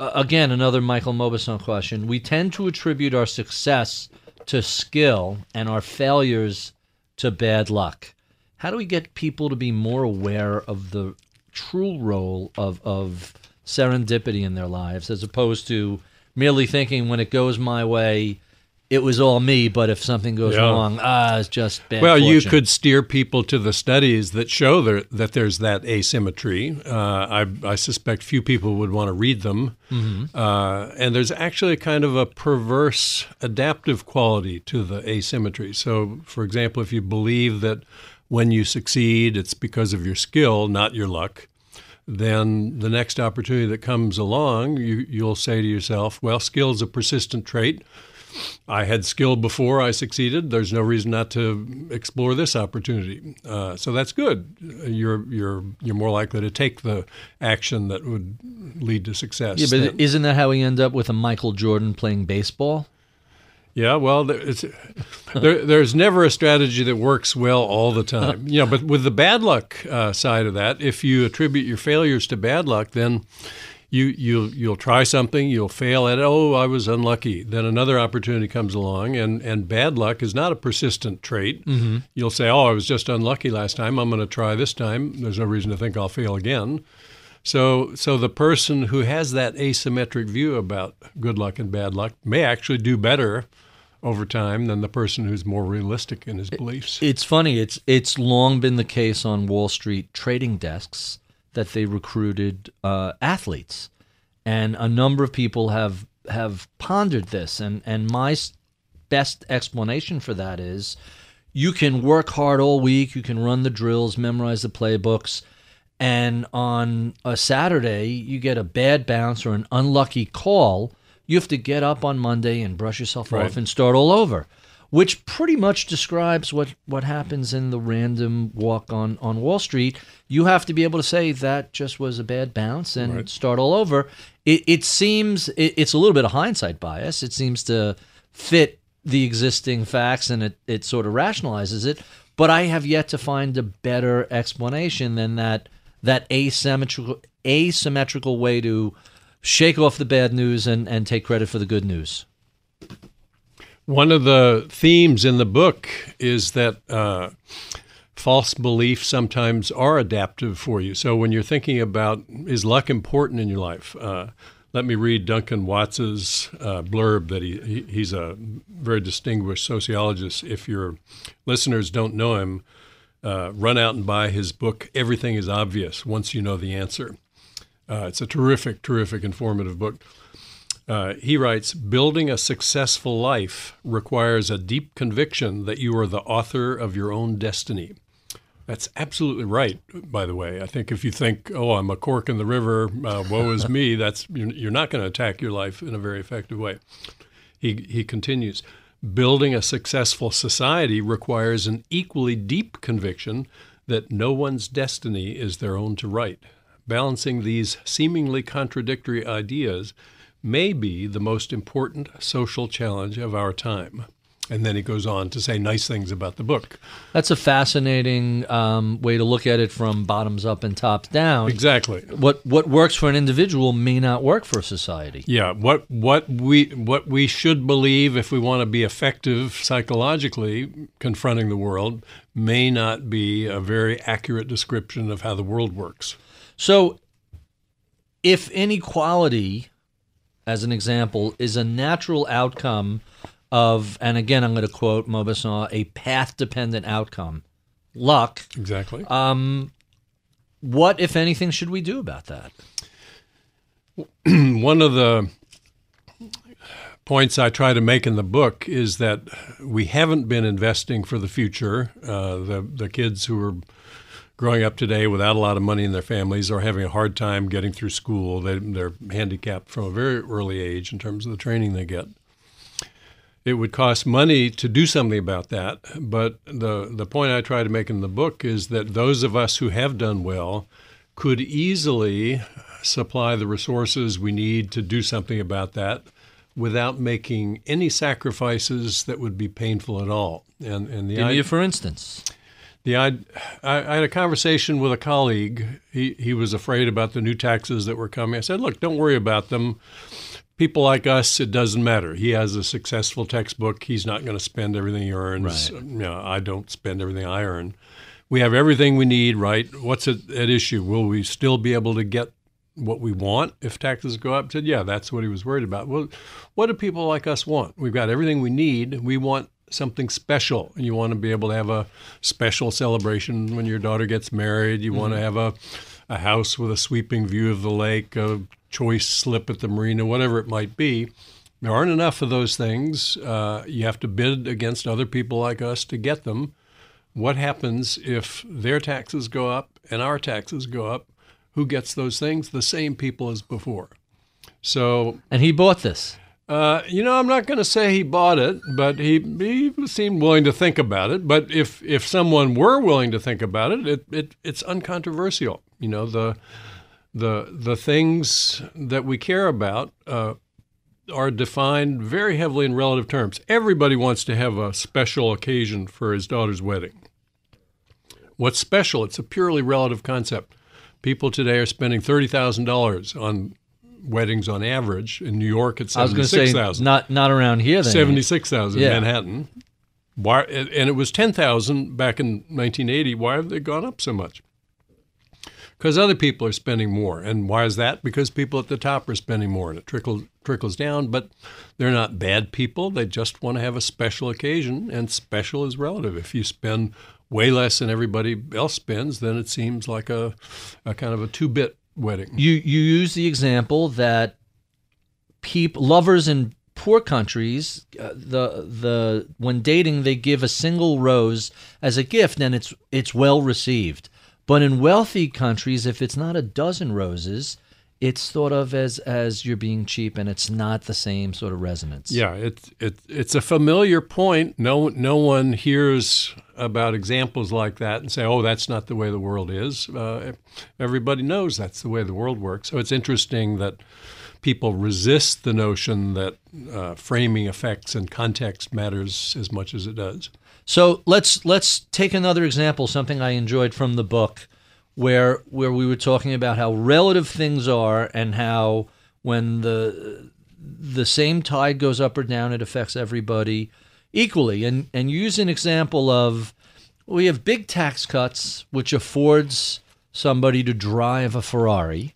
Speaker 2: uh, again, another Michael Mauboussin question. We tend to attribute our success to skill and our failures to bad luck. How do we get people to be more aware of the true role of, of serendipity in their lives as opposed to merely thinking when it goes my way, it was all me, but if something goes yeah. wrong, ah, it's just bad.
Speaker 4: Well,
Speaker 2: fortune.
Speaker 4: you could steer people to the studies that show there, that there's that asymmetry. Uh, I, I, suspect few people would want to read them. Mm-hmm. Uh, and there's actually a kind of a perverse adaptive quality to the asymmetry. So, for example, if you believe that when you succeed, it's because of your skill, not your luck then the next opportunity that comes along, you, you'll say to yourself, well, skill is a persistent trait. I had skill before I succeeded. There's no reason not to explore this opportunity. Uh, so that's good. You're you're you're more likely to take the action that would lead to success.
Speaker 2: Yeah, but isn't that how we end up with a Michael Jordan playing baseball?
Speaker 4: Yeah, well, there, there's never a strategy that works well all the time. You know, but with the bad luck uh, side of that, if you attribute your failures to bad luck, then you you'll you'll try something, you'll fail at it. Oh, I was unlucky. Then another opportunity comes along, and and bad luck is not a persistent trait. Mm-hmm. You'll say, oh, I was just unlucky last time. I'm going to try this time. There's no reason to think I'll fail again. So so the person who has that asymmetric view about good luck and bad luck may actually do better over time than the person who's more realistic in his beliefs.
Speaker 2: It's funny. It's it's long been the case on Wall Street trading desks that they recruited uh, athletes, and a number of people have have pondered this. and And my best explanation for that is, you can work hard all week, you can run the drills, memorize the playbooks, and on a Saturday you get a bad bounce or an unlucky call. You have to get up on Monday and brush yourself right. off and start all over which pretty much describes what, what happens in the random walk on, on Wall Street. You have to be able to say that just was a bad bounce and right. start all over. It, it seems it, it's a little bit of hindsight bias. It seems to fit the existing facts and it, it sort of rationalizes it. But I have yet to find a better explanation than that that asymmetrical asymmetrical way to shake off the bad news and, and take credit for the good news.
Speaker 4: One of the themes in the book is that uh, false beliefs sometimes are adaptive for you. So when you're thinking about is luck important in your life, uh, let me read Duncan Watts's uh, blurb that he, he, he's a very distinguished sociologist. If your listeners don't know him, uh, run out and buy his book, Everything is Obvious Once You Know the Answer. Uh, it's a terrific, terrific, informative book. Uh, he writes Building a successful life requires a deep conviction that you are the author of your own destiny. That's absolutely right, by the way. I think if you think, oh, I'm a cork in the river, uh, woe is me, that's you're not going to attack your life in a very effective way. He, he continues Building a successful society requires an equally deep conviction that no one's destiny is their own to write. Balancing these seemingly contradictory ideas may be the most important social challenge of our time. And then he goes on to say nice things about the book.
Speaker 2: That's a fascinating um, way to look at it from bottoms up and tops down.
Speaker 4: Exactly.
Speaker 2: What what works for an individual may not work for a society.
Speaker 4: Yeah. What what we what we should believe if we want to be effective psychologically confronting the world may not be a very accurate description of how the world works.
Speaker 2: So, if inequality, as an example, is a natural outcome of, and again, I'm going to quote Mauboussin, a path dependent outcome, luck.
Speaker 4: Exactly.
Speaker 2: Um, what, if anything, should we do about that?
Speaker 4: One of the points I try to make in the book is that we haven't been investing for the future. Uh, the the kids who are growing up today without a lot of money in their families are having a hard time getting through school. They, they're handicapped from a very early age in terms of the training they get it would cost money to do something about that. But the, the point I try to make in the book is that those of us who have done well could easily supply the resources we need to do something about that without making any sacrifices that would be painful at all.
Speaker 2: And, and the Give me for instance.
Speaker 4: The I, I had a conversation with a colleague. He he was afraid about the new taxes that were coming. I said, "Look, don't worry about them people like us, it doesn't matter. He has a successful textbook. He's not going to spend everything he earns. Right. You know, I don't spend everything I earn. We have everything we need, right? What's at, at issue? Will we still be able to get what we want if taxes go up? I said, yeah, that's what he was worried about. Well, what do people like us want? We've got everything we need. We want something special. And you want to be able to have a special celebration when your daughter gets married. You mm-hmm. want to have a a house with a sweeping view of the lake, a choice slip at the marina, whatever it might be. There aren't enough of those things. Uh, you have to bid against other people like us to get them. What happens if their taxes go up and our taxes go up? Who gets those things? The same people as before. So,
Speaker 2: and he bought this.
Speaker 4: Uh, you know, I'm not going to say he bought it, but he he seemed willing to think about it. But if if someone were willing to think about it, it, it it's uncontroversial. You know, the the the things that we care about uh, are defined very heavily in relative terms. Everybody wants to have a special occasion for his daughter's wedding. What's special? It's a purely relative concept. People today are spending thirty thousand dollars on weddings on average. In New York, it's seventy six thousand.
Speaker 2: Not not around here. Then
Speaker 4: seventy six thousand yeah. Manhattan. Why? And it was ten thousand back in nineteen eighty. Why have they gone up so much? Because other people are spending more, and why is that? Because people at the top are spending more, and it trickles trickles down. But they're not bad people. They just want to have a special occasion, and special is relative. If you spend way less than everybody else spends, then it seems like a, a kind of a two bit wedding.
Speaker 2: You you use the example that people lovers in poor countries uh, the the when dating they give a single rose as a gift and it's it's well received. But in wealthy countries if it's not a dozen roses it's thought of as as you're being cheap and it's not the same sort of resonance.
Speaker 4: Yeah, it's it, it's a familiar point. No no one hears about examples like that and say, "Oh, that's not the way the world is." Uh, everybody knows that's the way the world works. So it's interesting that people resist the notion that uh, framing effects and context matters as much as it does.
Speaker 2: So let's let's take another example. Something I enjoyed from the book where where we were talking about how relative things are and how when the the same tide goes up or down, it affects everybody equally. And and use an example of we have big tax cuts, which affords somebody to drive a Ferrari,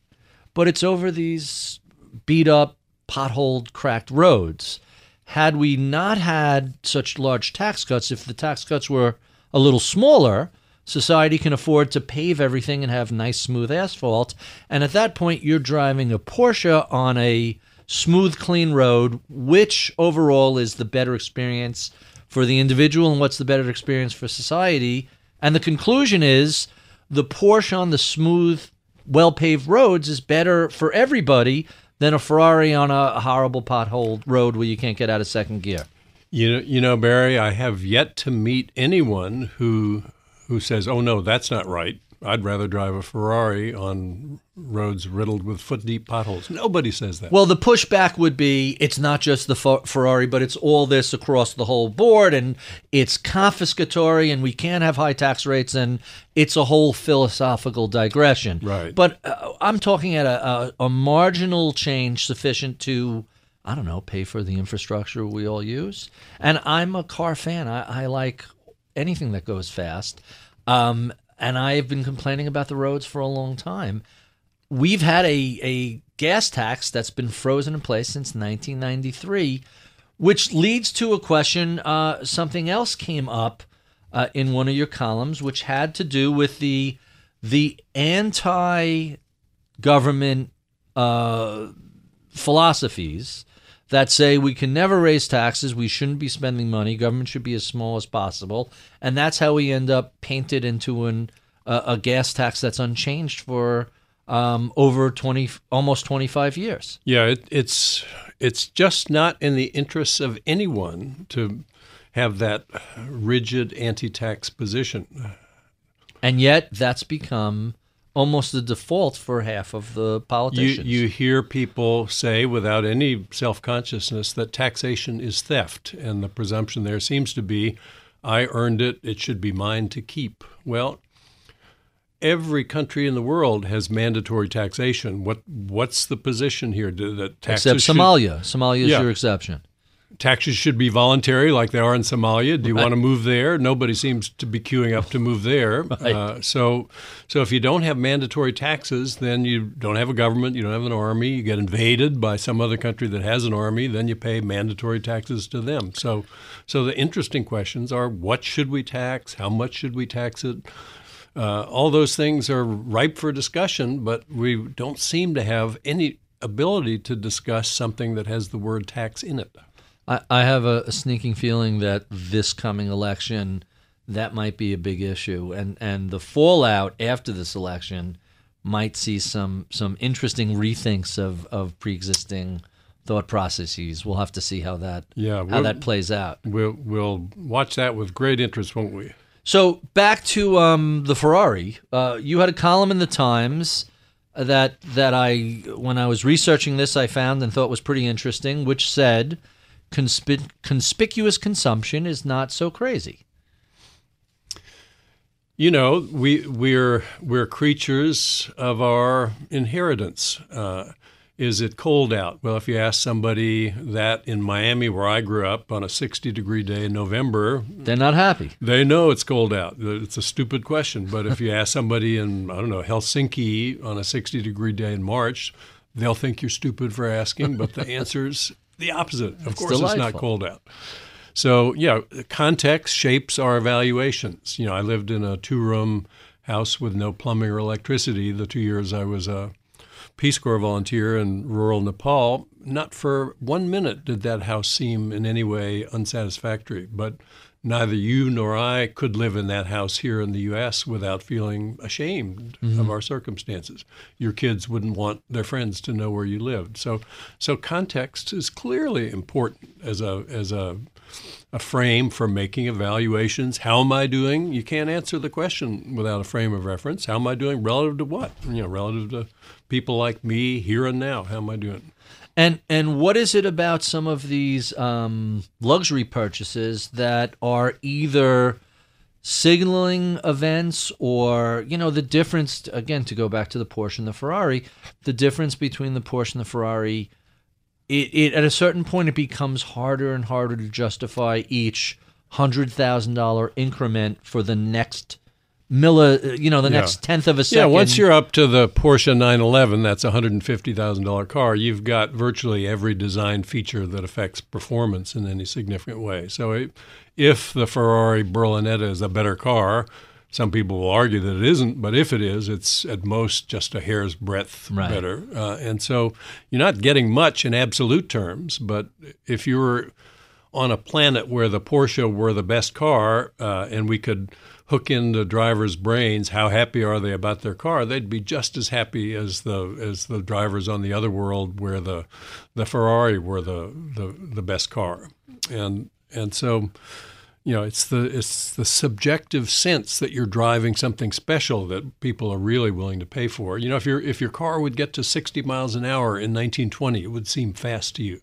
Speaker 2: but it's over these beat up, potholed, cracked roads. Had we not had such large tax cuts, if the tax cuts were a little smaller, society can afford to pave everything and have nice smooth asphalt. And at that point, you're driving a Porsche on a smooth, clean road. Which overall is the better experience for the individual, and what's the better experience for society? And the conclusion is the Porsche on the smooth, well paved roads is better for everybody than a Ferrari on a horrible pothole road where you can't get out of second gear.
Speaker 4: You know, you know, Barry, I have yet to meet anyone who who says, "Oh no, that's not right." I'd rather drive a Ferrari on roads riddled with foot deep potholes. Nobody says that.
Speaker 2: Well, the pushback would be it's not just the Ferrari, but it's all this across the whole board, and it's confiscatory, and we can't have high tax rates, and it's a whole philosophical digression.
Speaker 4: Right.
Speaker 2: But uh, I'm talking at a, a, a marginal change sufficient to. I don't know, pay for the infrastructure we all use. And I'm a car fan. I, I like anything that goes fast. Um, and I've been complaining about the roads for a long time. We've had a, a gas tax that's been frozen in place since 1993, which leads to a question. Uh, something else came up uh, in one of your columns, which had to do with the the anti government uh, philosophies that say we can never raise taxes, we shouldn't be spending money, government should be as small as possible, and that's how we end up painted into an, uh, a gas tax that's unchanged for um, over twenty, almost twenty five years.
Speaker 4: Yeah, it, it's it's just not in the interests of anyone to have that rigid anti-tax position.
Speaker 2: And yet, that's become almost the default for half of the politicians.
Speaker 4: You, you hear people say without any self consciousness that taxation is theft, and the presumption there seems to be I earned it, it should be mine to keep. Well, every country in the world has mandatory taxation. What what's the position here? That
Speaker 2: taxes Except Somalia. Should, Somalia is yeah. your exception
Speaker 4: taxes should be voluntary, like they are in Somalia. Do you right. want to move there? Nobody seems to be queuing up to move there. Right. Uh, so, so if you don't have mandatory taxes, then you don't have a government, you don't have an army. You get invaded by some other country that has an army, then you pay mandatory taxes to them. So, so the interesting questions are: what should we tax? How much should we tax it? Uh, all those things are ripe for discussion, but we don't seem to have any ability to discuss something that has the word tax in it.
Speaker 2: I, I have a, a sneaking feeling that this coming election, that might be a big issue, and and the fallout after this election might see some some interesting rethinks of of pre-existing thought processes. We'll have to see how that yeah, how that plays out.
Speaker 4: We'll we'll watch that with great interest, won't we?
Speaker 2: So back to um, the Ferrari. Uh, you had a column in the Times that that I when I was researching this I found and thought was pretty interesting, which said Conspic- conspicuous consumption is not so crazy.
Speaker 4: You know, we we're we're creatures of our inheritance. Uh, is it cold out? Well, if you ask somebody that in Miami, where I grew up, on a 60 degree day in November,
Speaker 2: they're not happy.
Speaker 4: They know it's cold out. It's a stupid question. But if you ask somebody in, I don't know, Helsinki on a 60 degree day in March, they'll think you're stupid for asking. But the answer's the opposite. Of
Speaker 2: it's
Speaker 4: course,
Speaker 2: delightful.
Speaker 4: it's not cold out. So, yeah, context shapes our evaluations. You know, I lived in a two room house with no plumbing or electricity the two years I was a Peace Corps volunteer in rural Nepal. Not for one minute did that house seem in any way unsatisfactory. But neither you nor I could live in that house here in the U.S. without feeling ashamed mm-hmm. of our circumstances. Your kids wouldn't want their friends to know where you lived. So, so context is clearly important as a as a a frame for making evaluations. How am I doing? You can't answer the question without a frame of reference. How am I doing relative to what? You know, relative to people like me here and now. How am I doing?
Speaker 2: And and what is it about some of these um, luxury purchases that are either signaling events or you know the difference again to go back to the Porsche and the Ferrari, the difference between the Porsche and the Ferrari, it, it at a certain point it becomes harder and harder to justify each hundred thousand dollar increment for the next milli, you know, the next tenth of a second.
Speaker 4: Yeah, once you're up to the Porsche 911, that's a $150,000 car, you've got virtually every design feature that affects performance in any significant way. So if the Ferrari Berlinetta is a better car, some people will argue that it isn't, but if it is, it's at most just a hair's breadth
Speaker 2: Right.
Speaker 4: better. Uh, and so you're not getting much in absolute terms, but if you were on a planet where the Porsche were the best car uh, and we could hook into drivers' brains how happy are they about their car, they'd be just as happy as the as the drivers on the other world where the the Ferrari were the the, the best car. And and so you know it's the it's the subjective sense that you're driving something special that people are really willing to pay for. You know, if your if your car would get to 60 miles an hour in 1920, it would seem fast to you.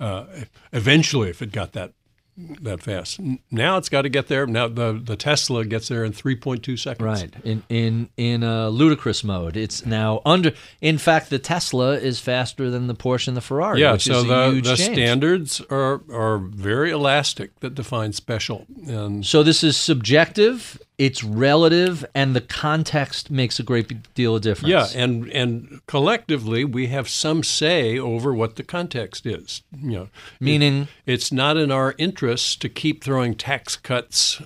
Speaker 4: Uh, eventually, if it got that that fast, now it's got to get there. Now the the Tesla gets there in 3.2 seconds.
Speaker 2: Right. In in in a ludicrous mode. It's now under. In fact, the Tesla is faster than the Porsche and the Ferrari.
Speaker 4: Yeah,
Speaker 2: which
Speaker 4: so
Speaker 2: is a
Speaker 4: the, the
Speaker 2: change.
Speaker 4: standards are are very elastic that define special, and
Speaker 2: So this is subjective. It's relative, and the context makes a great deal of difference.
Speaker 4: Yeah, and and collectively we have some say over what the context is. You know,
Speaker 2: Meaning-
Speaker 4: it's not in our interests to keep throwing tax cuts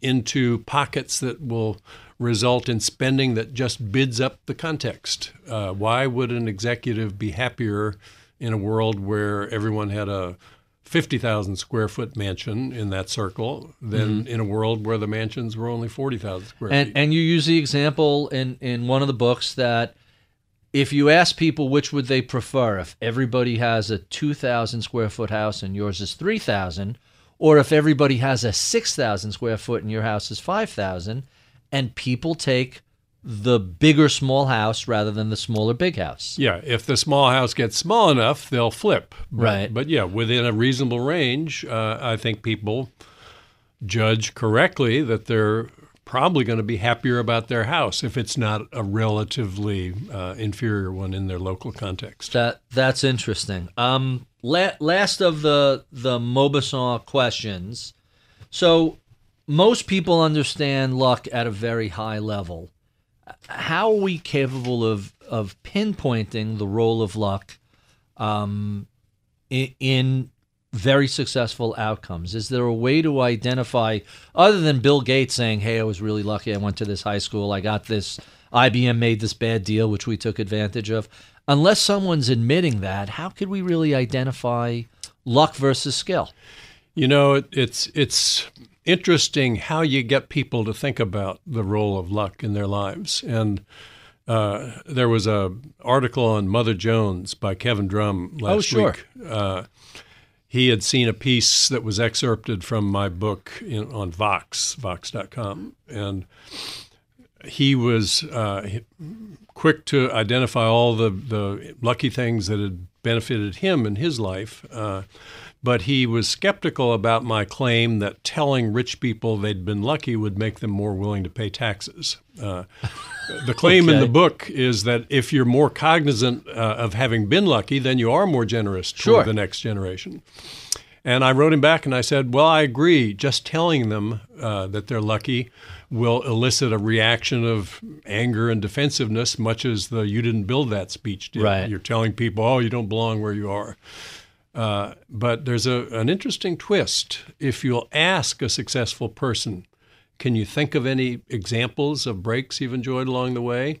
Speaker 4: into pockets that will result in spending that just bids up the context. Uh, why would an executive be happier in a world where everyone had a 50,000 square foot mansion in that circle than mm-hmm. in a world where the mansions were only 40,000 square
Speaker 2: and
Speaker 4: feet?
Speaker 2: and you use the example in in one of the books that if you ask people which would they prefer if everybody has a 2000 square foot house and yours is 3000 or if everybody has a 6000 square foot and your house is 5000 and people take the bigger small house rather than the smaller big house
Speaker 4: Yeah, if the small house gets small enough, they'll flip. But,
Speaker 2: Right.
Speaker 4: But yeah, within a reasonable range, uh, I think people judge correctly that they're probably going to be happier about their house if it's not a relatively uh, inferior one in their local context.
Speaker 2: That that's interesting. Um, la- last of the the Mauboussin questions. So, most people understand luck at a very high level. How are we capable of of pinpointing the role of luck um, in, in very successful outcomes? Is there a way to identify, other than Bill Gates saying, "Hey, I was really lucky. I went to this high school. I got this. IBM made this bad deal, which we took advantage of." Unless someone's admitting that, how could we really identify luck versus skill?
Speaker 4: You know, it, it's it's interesting how you get people to think about the role of luck in their lives. And uh, there was a article on Mother Jones by Kevin Drum last
Speaker 2: Oh, sure.
Speaker 4: week. Uh, he had seen a piece that was excerpted from my book in, on Vox, Vox.com, and he was uh, quick to identify all the, the lucky things that had benefited him in his life. Uh, but he was skeptical about my claim that telling rich people they'd been lucky would make them more willing to pay taxes. Uh, the claim in the book is that if you're more cognizant uh, of having been lucky, then you are more generous toward
Speaker 2: Sure.
Speaker 4: the next generation. And I wrote him back and I said, Well, I agree. Just telling them uh, that they're lucky will elicit a reaction of anger and defensiveness, much as the you didn't build that speech did.
Speaker 2: Right.
Speaker 4: You're telling people, Oh, you don't belong where you are. Uh, but there's a, an interesting twist. If you'll ask a successful person, can you think of any examples of breaks you've enjoyed along the way?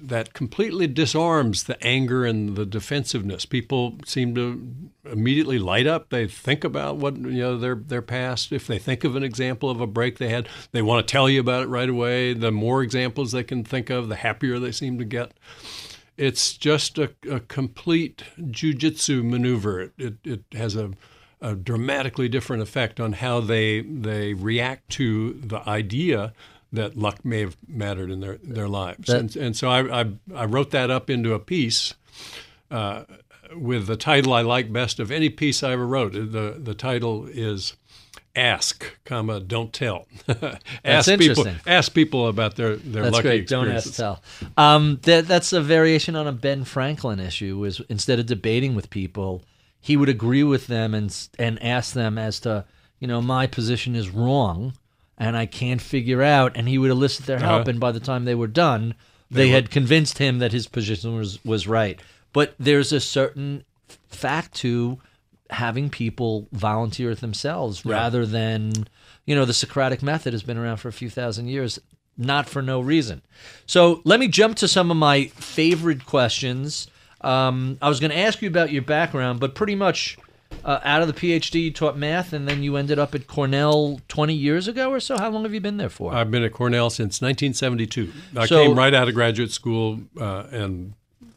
Speaker 4: That completely disarms the anger and the defensiveness. People seem to immediately light up. They think about what you know their their past. If they think of an example of a break they had, they want to tell you about it right away. The more examples they can think of, the happier they seem to get it's just a, a complete jujitsu maneuver. It, it, it has a, a dramatically different effect on how they they react to the idea that luck may have mattered in their, their lives.
Speaker 2: That-
Speaker 4: and, and so I, I, I wrote that up into a piece uh, with the title I like best of any piece I ever wrote. The, the title is Ask, comma, don't tell. ask people,
Speaker 2: interesting.
Speaker 4: ask people about their, their
Speaker 2: That's
Speaker 4: lucky
Speaker 2: great. Don't ask, tell. Um, that, that's a variation on a Ben Franklin issue. Is instead of debating with people, he would agree with them and and ask them as to, you know, my position is wrong, and I can't figure out. And he would elicit their help.
Speaker 4: Uh-huh.
Speaker 2: And by the time they were done, they, had convinced him that his position was was right. But there's a certain fact to having people volunteer themselves rather than, you know, the Socratic method has been around for a few thousand years, not for no reason. So let me jump to some of my favorite questions. Um, I was going to ask you about your background, but pretty much uh, out of the PhD, you taught math, and then you ended up at Cornell 20 years ago or so. How long have you been there for?
Speaker 4: I've been at Cornell since 1972. I
Speaker 2: So-
Speaker 4: came right out of graduate school uh, and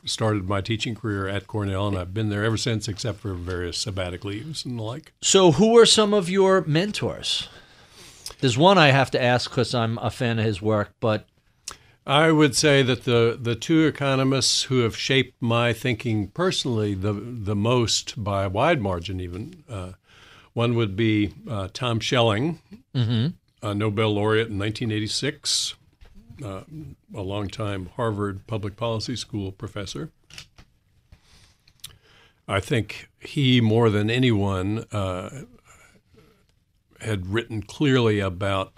Speaker 4: started my teaching career at Cornell, and I've been there ever since, except for various sabbatic leaves and the like.
Speaker 2: So, who are some of your mentors? There's one I have to ask because I'm a fan of his work, but
Speaker 4: I would say that the, the two economists who have shaped my thinking personally the the most by a wide margin, even uh, one would be uh, Tom Schelling, a Nobel laureate in 1986, uh, a longtime Harvard Public Policy School professor. I think he, more than anyone, uh, had written clearly about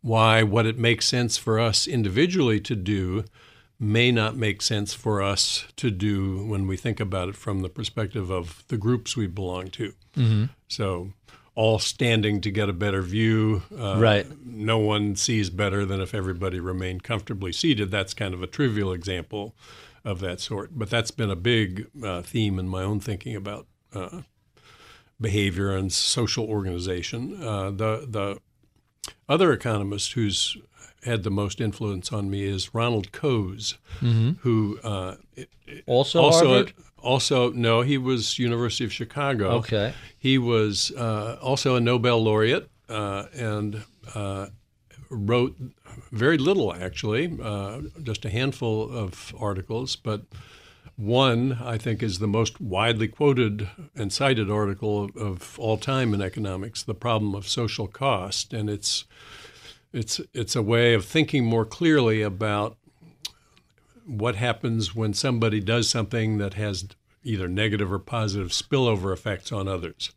Speaker 4: why what it makes sense for us individually to do may not make sense for us to do when we think about it from the perspective of the groups we belong to. So, all standing to get a better view. Uh,
Speaker 2: Right.
Speaker 4: No one sees better than if everybody remained comfortably seated. That's kind of a trivial example of that sort. But that's been a big uh, theme in my own thinking about uh, behavior and social organization. Uh, the the other economist who's had the most influence on me is Ronald Coase, who uh,
Speaker 2: also,
Speaker 4: also
Speaker 2: Harvard.
Speaker 4: Also no, he was University of Chicago.
Speaker 2: Okay.
Speaker 4: he was uh, also a Nobel laureate uh, and uh, wrote very little actually, uh, just a handful of articles, but. One, I think, is the most widely quoted and cited article of, of all time in economics, "The Problem of Social Cost," and it's it's it's a way of thinking more clearly about what happens when somebody does something that has either negative or positive spillover effects on others.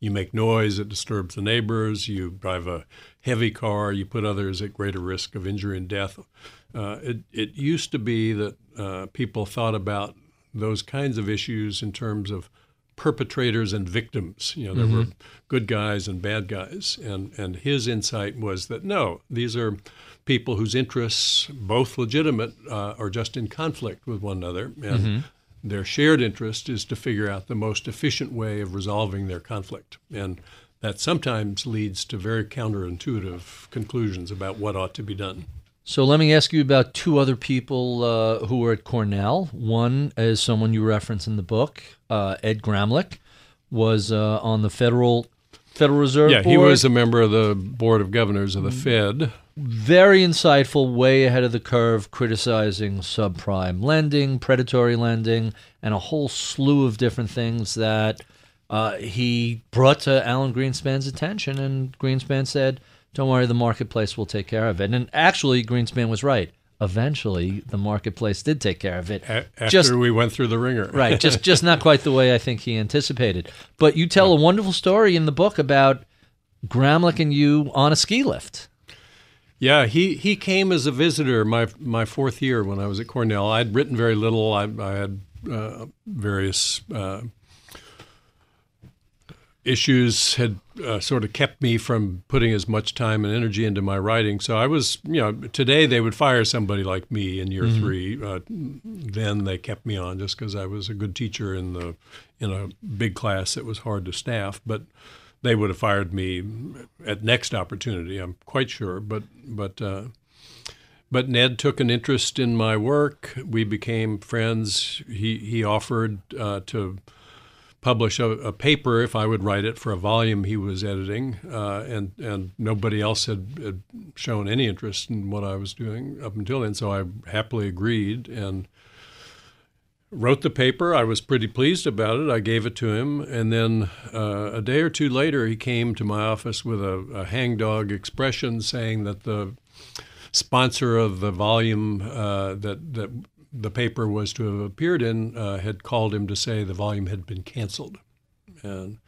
Speaker 4: You make noise, it disturbs the neighbors. You drive a heavy car, you put others at greater risk of injury and death. Uh, it, it used to be that uh, people thought about those kinds of issues in terms of perpetrators and victims. You know, there were good guys and bad guys, and and his insight was that no, these are people whose interests, both legitimate, uh, are just in conflict with one another, and their shared interest is to figure out the most efficient way of resolving their conflict, and that sometimes leads to very counterintuitive conclusions about what ought to be done.
Speaker 2: So let me ask you about two other people uh, who were at Cornell. One is someone you reference in the book, uh, Ed Gramlich, was uh, on the Federal Federal Reserve
Speaker 4: Yeah,
Speaker 2: Board.
Speaker 4: he was a member of the board of governors of the Fed.
Speaker 2: very insightful, way ahead of the curve, criticizing subprime lending, predatory lending, and a whole slew of different things that uh, he brought to Alan Greenspan's attention. And Greenspan said, Don't worry, the marketplace will take care of it. And actually, Greenspan was right. Eventually, the marketplace did take care of it.
Speaker 4: A- after
Speaker 2: Just
Speaker 4: we went through the wringer.
Speaker 2: right, just just not quite the way I think he anticipated. But you tell a wonderful story in the book about Gramlich and you on a ski lift.
Speaker 4: Yeah, he, he came as a visitor my my fourth year when I was at Cornell. I'd written very little. I, I had uh, various uh, issues had uh, sort of kept me from putting as much time and energy into my writing. So I was, you know, today they would fire somebody like me in year three. Uh, then they kept me on just because I was a good teacher in the in a big class that was hard to staff, but. They would have fired me at next opportunity. I'm quite sure, but but uh, but Ned took an interest in my work. We became friends. He he offered uh, to publish a, a paper if I would write it for a volume he was editing, uh, and and nobody else had, had shown any interest in what I was doing up until then. So I happily agreed and wrote the paper. I was pretty pleased about it. I gave it to him, and then uh, a day or two later, he came to my office with a, a hangdog expression saying that the sponsor of the volume uh, that that the paper was to have appeared in uh, had called him to say the volume had been canceled, and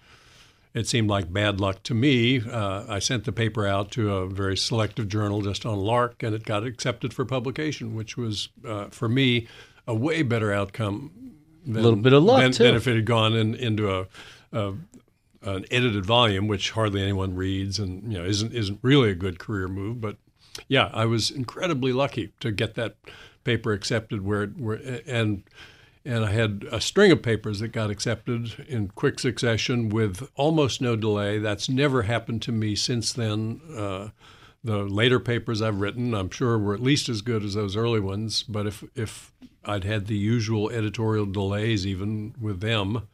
Speaker 4: it seemed like bad luck to me. Uh, I sent the paper out to a very selective journal just on lark, and it got accepted for publication, which was uh, for me a way better outcome than,
Speaker 2: little bit of luck,
Speaker 4: than,
Speaker 2: too.
Speaker 4: than if it had gone in, into a, a an edited volume, which hardly anyone reads, and you know isn't isn't really a good career move. But yeah, I was incredibly lucky to get that paper accepted where it where and and I had a string of papers that got accepted in quick succession with almost no delay. That's never happened to me since then. Uh, the later papers I've written, I'm sure, were at least as good as those early ones. But if if I'd had the usual editorial delays, even with them,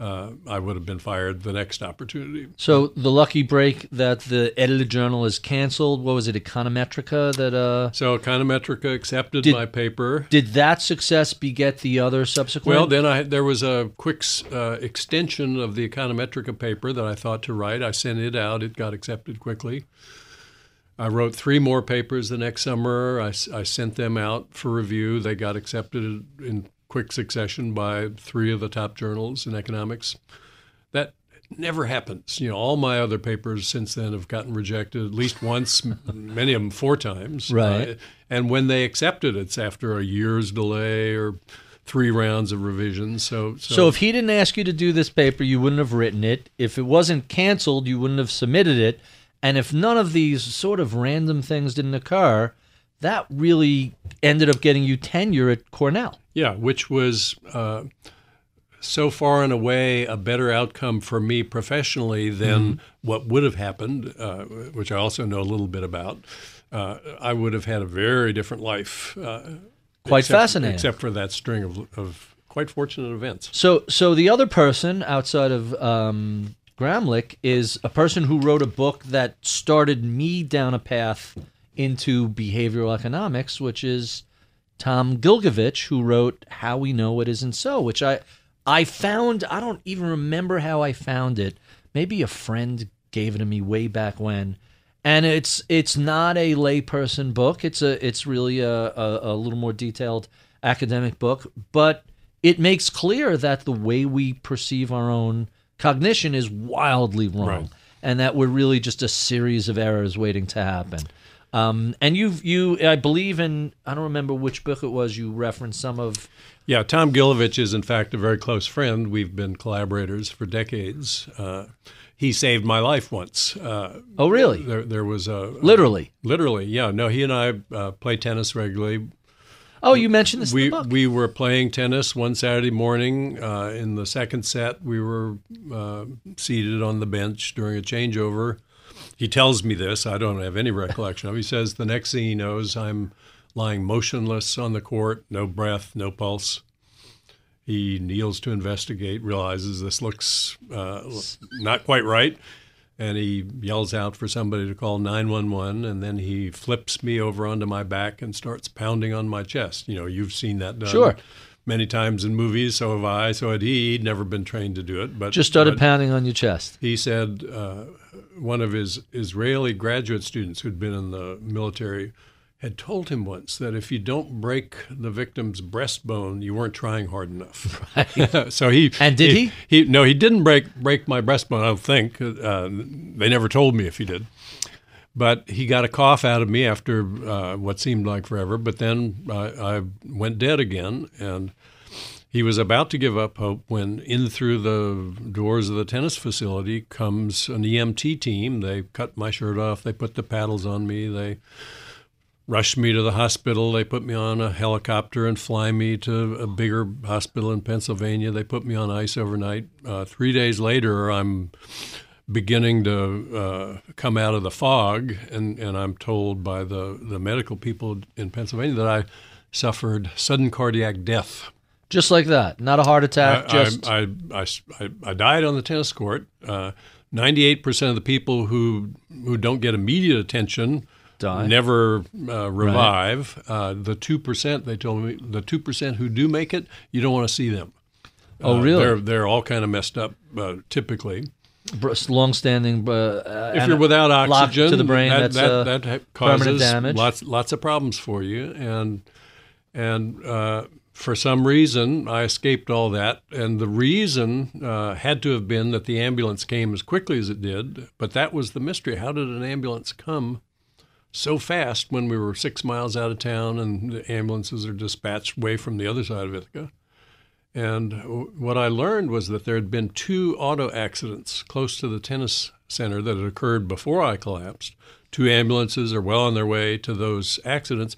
Speaker 4: uh, I would have been fired the next opportunity.
Speaker 2: So the lucky break that the edited journal is canceled. What was it, Econometrica? That uh,
Speaker 4: So Econometrica accepted
Speaker 2: Did-
Speaker 4: my paper.
Speaker 2: did that success beget the other subsequent?
Speaker 4: Well, then I there was a quick uh, extension of the Econometrica paper that I thought to write. I sent it out. It got accepted quickly. I wrote three more papers the next summer. I, I sent them out for review. They got accepted in quick succession by three of the top journals in economics. That never happens. You know, all my other papers since then have gotten rejected at least once, many of them four times.
Speaker 2: Right.
Speaker 4: Uh, and when they accept it, it's after a year's delay or three rounds of revisions. So, so,
Speaker 2: So if he didn't ask you to do this paper, you wouldn't have written it. If it wasn't canceled, you wouldn't have submitted it. And if none of these sort of random things didn't occur, that really ended up getting you tenure at Cornell.
Speaker 4: Yeah, which was uh, so far and away a better outcome for me professionally than what would have happened, uh, which I also know a little bit about. Uh, I would have had a very different life. Uh,
Speaker 2: Quite
Speaker 4: except-
Speaker 2: fascinating.
Speaker 4: Except for that string of, of quite fortunate events.
Speaker 2: So, so the other person outside of um, Gramlich is a person who wrote a book that started me down a path into behavioral economics, which is Tom Gilovich, who wrote "How We Know It Isn't So," which I I found. I don't even remember how I found it. Maybe a friend gave it to me way back when. And it's it's not a layperson book. It's a it's really a, a, a little more detailed academic book, but it makes clear that the way we perceive our own cognition is wildly wrong,
Speaker 4: Right.
Speaker 2: and that we're really just a series of errors waiting to happen. Um, and you you I believe in I don't remember which book it was you referenced some of
Speaker 4: Yeah, Tom Gilovich is in fact a very close friend. We've been collaborators for decades. Uh, he saved my life once. Uh,
Speaker 2: oh really
Speaker 4: there, there was a
Speaker 2: literally
Speaker 4: literally, yeah. No, he and I uh, play tennis regularly.
Speaker 2: oh you mentioned this
Speaker 4: we
Speaker 2: in the book
Speaker 4: we were playing tennis one Saturday morning. Uh, in the second set, we were uh, seated on the bench during a changeover. He tells me this. I don't have any recollection of. He says the next thing he knows, I'm lying motionless on the court, no breath, no pulse. He kneels to investigate, realizes this looks uh, not quite right, and he yells out for somebody to call 911. And then he flips me over onto my back and starts pounding on my chest. You know, you've seen that done
Speaker 2: Sure.
Speaker 4: Many times in movies. So have I. So had he. He'd never been trained to do it, but
Speaker 2: just started
Speaker 4: but
Speaker 2: pounding on your chest
Speaker 4: He said uh, one of his Israeli graduate students who'd been in the military had told him once that if you don't break the victim's breastbone, you weren't trying hard enough. Right. so he
Speaker 2: And did he?
Speaker 4: he? No, he didn't break break my breastbone. I don't think. Uh, they never told me if he did. But he got a cough out of me after uh, what seemed like forever. But then I, I went dead again, and he was about to give up hope when in through the doors of the tennis facility comes an EMT team. They cut my shirt off. They put the paddles on me. They rushed me to the hospital. They put me on a helicopter and fly me to a bigger hospital in Pennsylvania. They put me on ice overnight. Uh, three days later, I'm beginning to uh, come out of the fog, and, and I'm told by the, the medical people in Pennsylvania that I suffered sudden cardiac death.
Speaker 2: just like that not a heart attack
Speaker 4: I,
Speaker 2: just
Speaker 4: I, I, I, I died on the tennis court. Uh, 98% of the people who who don't get immediate attention
Speaker 2: Die.
Speaker 4: never uh, revive. Uh, the 2%, they told me, the 2% who do make it, you don't want to see them.
Speaker 2: oh
Speaker 4: Uh,
Speaker 2: really
Speaker 4: They're, they're all kind of messed up uh, typically.
Speaker 2: Long-standing. Uh,
Speaker 4: If you're without oxygen,
Speaker 2: to the brain,
Speaker 4: that, that,
Speaker 2: uh,
Speaker 4: that causes
Speaker 2: damage.
Speaker 4: lots lots of problems for you. And and uh, for some reason, I escaped all that. And the reason uh, had to have been that the ambulance came as quickly as it did. But that was the mystery. How did an ambulance come so fast when we were six miles out of town and the ambulances are dispatched way from the other side of Ithaca? And what I learned was that there had been two auto accidents close to the tennis center that had occurred before I collapsed. Two ambulances are well on their way to those accidents.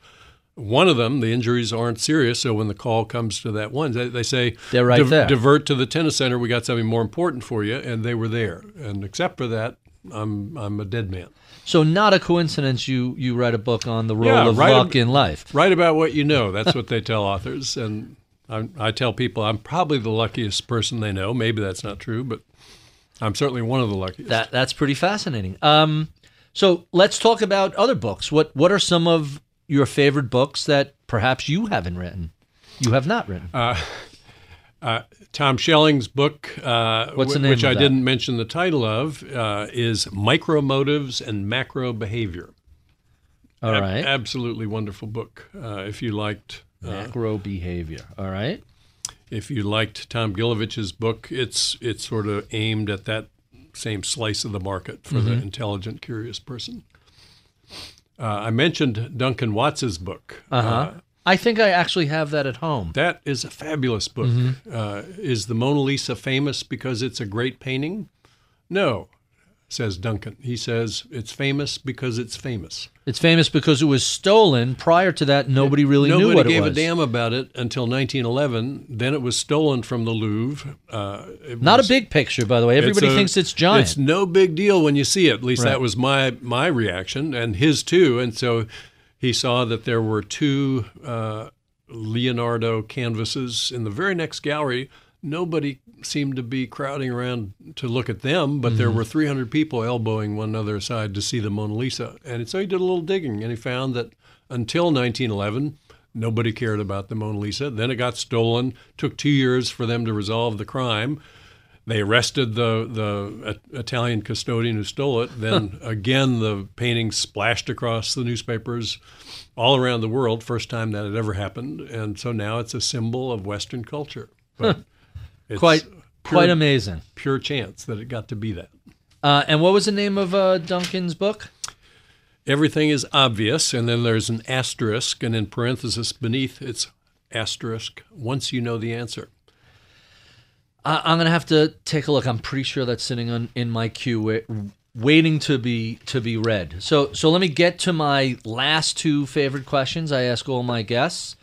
Speaker 4: One of them, the injuries aren't serious, so when the call comes to that one, they, they say,
Speaker 2: They're right there."
Speaker 4: divert to the tennis center. We got something more important for you, and they were there. And except for that, I'm I'm a dead man.
Speaker 2: So not a coincidence you you write a book on the role
Speaker 4: Yeah,
Speaker 2: of luck in life.
Speaker 4: Write about what you know. That's what they tell authors. And I, I tell people I'm probably the luckiest person they know. Maybe that's not true, but I'm certainly one of the luckiest.
Speaker 2: That that's pretty fascinating. Um, so let's talk about other books. What what are some of your favorite books that perhaps you haven't written? You have not written.
Speaker 4: Tom Schelling's book, uh,
Speaker 2: What's the name
Speaker 4: which I
Speaker 2: that?
Speaker 4: didn't mention the title of, uh, is Micromotives and Macro Behavior.
Speaker 2: All right.
Speaker 4: Ab- absolutely wonderful book. Uh, if you liked, uh,
Speaker 2: Macro behavior. All right.
Speaker 4: if you liked Tom Gilovich's book, it's it's sort of aimed at that same slice of the market for
Speaker 2: Mm-hmm.
Speaker 4: the intelligent, curious person. Uh, I mentioned Duncan Watts's book.
Speaker 2: Uh-huh. I think I actually have that at home.
Speaker 4: That is a fabulous book.
Speaker 2: Mm-hmm.
Speaker 4: Uh, is the Mona Lisa famous because it's a great painting? No, says Duncan. He says it's famous because it's famous.
Speaker 2: It's famous because it was stolen. Prior to that, nobody really
Speaker 4: Nobody
Speaker 2: knew what it was.
Speaker 4: Nobody gave a damn about it until 1911. Then it was stolen from the Louvre. Uh,
Speaker 2: Not
Speaker 4: was-
Speaker 2: a big picture, by the way. Everybody
Speaker 4: a-
Speaker 2: thinks it's giant.
Speaker 4: It's no big deal when you see it. At least
Speaker 2: Right.
Speaker 4: that was my my reaction and his too. And so he saw that there were two uh, Leonardo canvases in the very next gallery. Nobody seemed to be crowding around to look at them, but there mm-hmm. were 300 people elbowing one another aside to see the Mona Lisa. And so he did a little digging, and he found that until 1911, nobody cared about the Mona Lisa. Then it got stolen. Took two years for them to resolve the crime. They arrested the the Italian custodian who stole it. Then again, the painting splashed across the newspapers all around the world. First time that had ever happened, and so now it's a symbol of Western culture. But it's
Speaker 2: quite
Speaker 4: pure,
Speaker 2: quite amazing.
Speaker 4: pure chance that it got to be that.
Speaker 2: Uh, and what was the name of uh, Duncan's book?
Speaker 4: Everything is obvious, and then there's an asterisk, and in parenthesis beneath it's asterisk. Once you know the answer.
Speaker 2: I, I'm gonna have to take a look. I'm pretty sure that's sitting on in my queue, wait, waiting to be to be read. So so let me get to my last two favorite questions. I ask all my guests.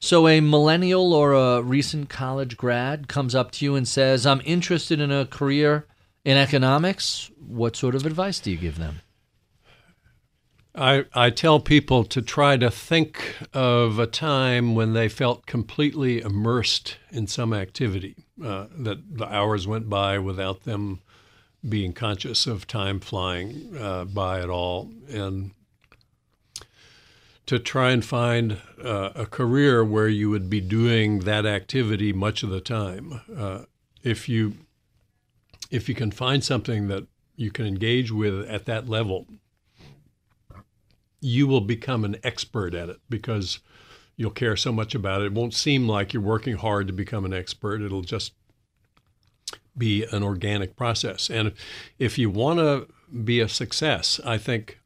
Speaker 2: So a millennial or a recent college grad comes up to you and says, "I'm interested in a career in economics." What sort of advice do you give them?
Speaker 4: I, I tell people to try to think of a time when they felt completely immersed in some activity, uh, that the hours went by without them being conscious of time flying uh, by at all, and to try and find uh, a career where you would be doing that activity much of the time. Uh, if you if you can find something that you can engage with at that level, you will become an expert at it because you'll care so much about it. It won't seem like you're working hard to become an expert. It'll just be an organic process. And if you want to be a success, I think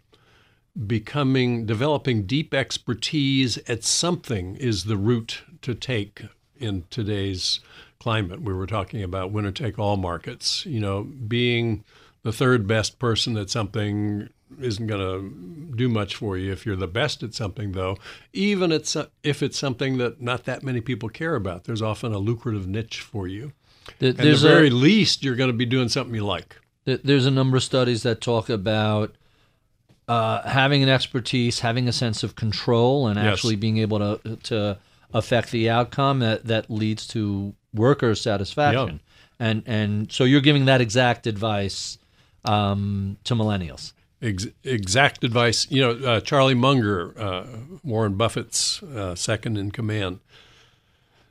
Speaker 4: becoming developing deep expertise at something is the route to take in today's climate. We were talking about winner take all markets. You know, being the third best person at something isn't going to do much for you if you're the best at something though even it's, if it's something that not that many people care about there's often a lucrative niche for you
Speaker 2: There-
Speaker 4: at the very
Speaker 2: a
Speaker 4: least you're going to be doing something you like
Speaker 2: there- there's a number of studies that talk about uh, having an expertise, having a sense of control, and
Speaker 4: Yes.
Speaker 2: actually being able to to affect the outcome that, that leads to worker satisfaction. And and so you're giving that exact advice um, to millennials.
Speaker 4: Ex- exact advice. You know, uh, Charlie Munger, uh, Warren Buffett's uh, second in command,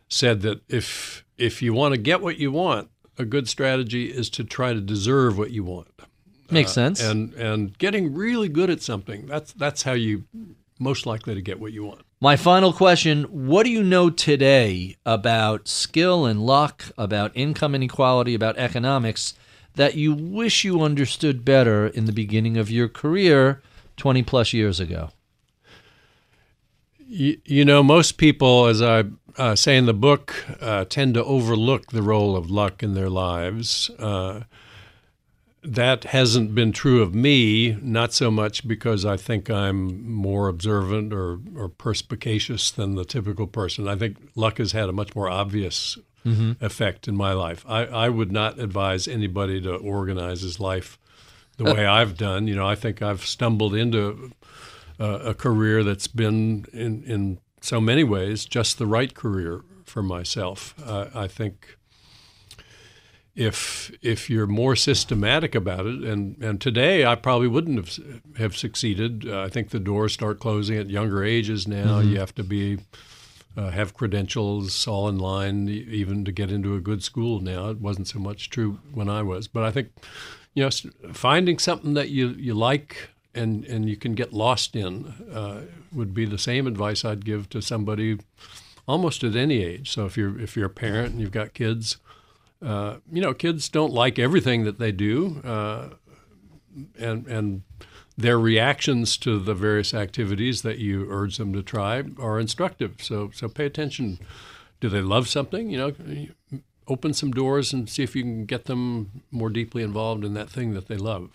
Speaker 4: said that if if you want to get what you want, a good strategy is to try to deserve what you want.
Speaker 2: Makes sense.
Speaker 4: And and getting really good at something that's that's how you most likely to get what you want.
Speaker 2: My final question What do you know today about skill and luck, about income inequality, about economics that you wish you understood better in the beginning of your career 20 plus years ago?
Speaker 4: You, you know, most people, as I uh, say in the book, uh, tend to overlook the role of luck in their lives. Uh, that hasn't been true of me, not so much because I think I'm more observant or, or perspicacious than the typical person. I think luck has had a much more obvious mm-hmm. effect in my life. I, I would not advise anybody to organize his life the way I've done. You know, I think I've stumbled into a, a career that's been, in, in so many ways, just the right career for myself. Uh, I think if if you're more systematic about it, and and today I probably wouldn't have have succeeded. Uh, I think the doors start closing at younger ages now. Mm-hmm. You have to be uh, have credentials all in line, even to get into a good school now. It wasn't so much true when I was, but I think you know finding something that you you like and and you can get lost in uh, would be the same advice I'd give to somebody almost at any age. So if you're if you're a parent and you've got kids uh, you know, kids don't like everything that they do, uh, and and their reactions to the various activities that you urge them to try are instructive. So so pay attention. Do they love something? You know, open some doors and see if you can get them more deeply involved in that thing that they love.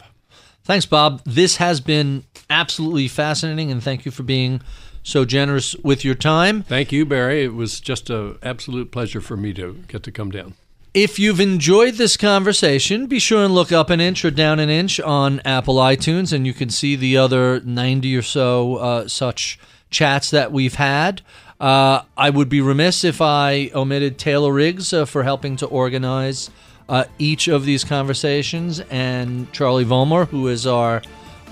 Speaker 2: Thanks, Bob. This has been absolutely fascinating, and thank you for being so generous with your time.
Speaker 4: Thank you, Barry. It was just an absolute pleasure for me to get to come down.
Speaker 2: If you've enjoyed this conversation, be sure and look up an inch or down an inch on Apple iTunes, and you can see the other 90 or so uh, such chats that we've had. Uh, I would be remiss if I omitted Taylor Riggs uh, for helping to organize uh, each of these conversations, and Charlie Vollmer, who is our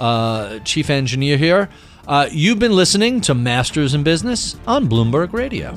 Speaker 2: uh, chief engineer here. Uh, you've been listening to Masters in Business on Bloomberg Radio.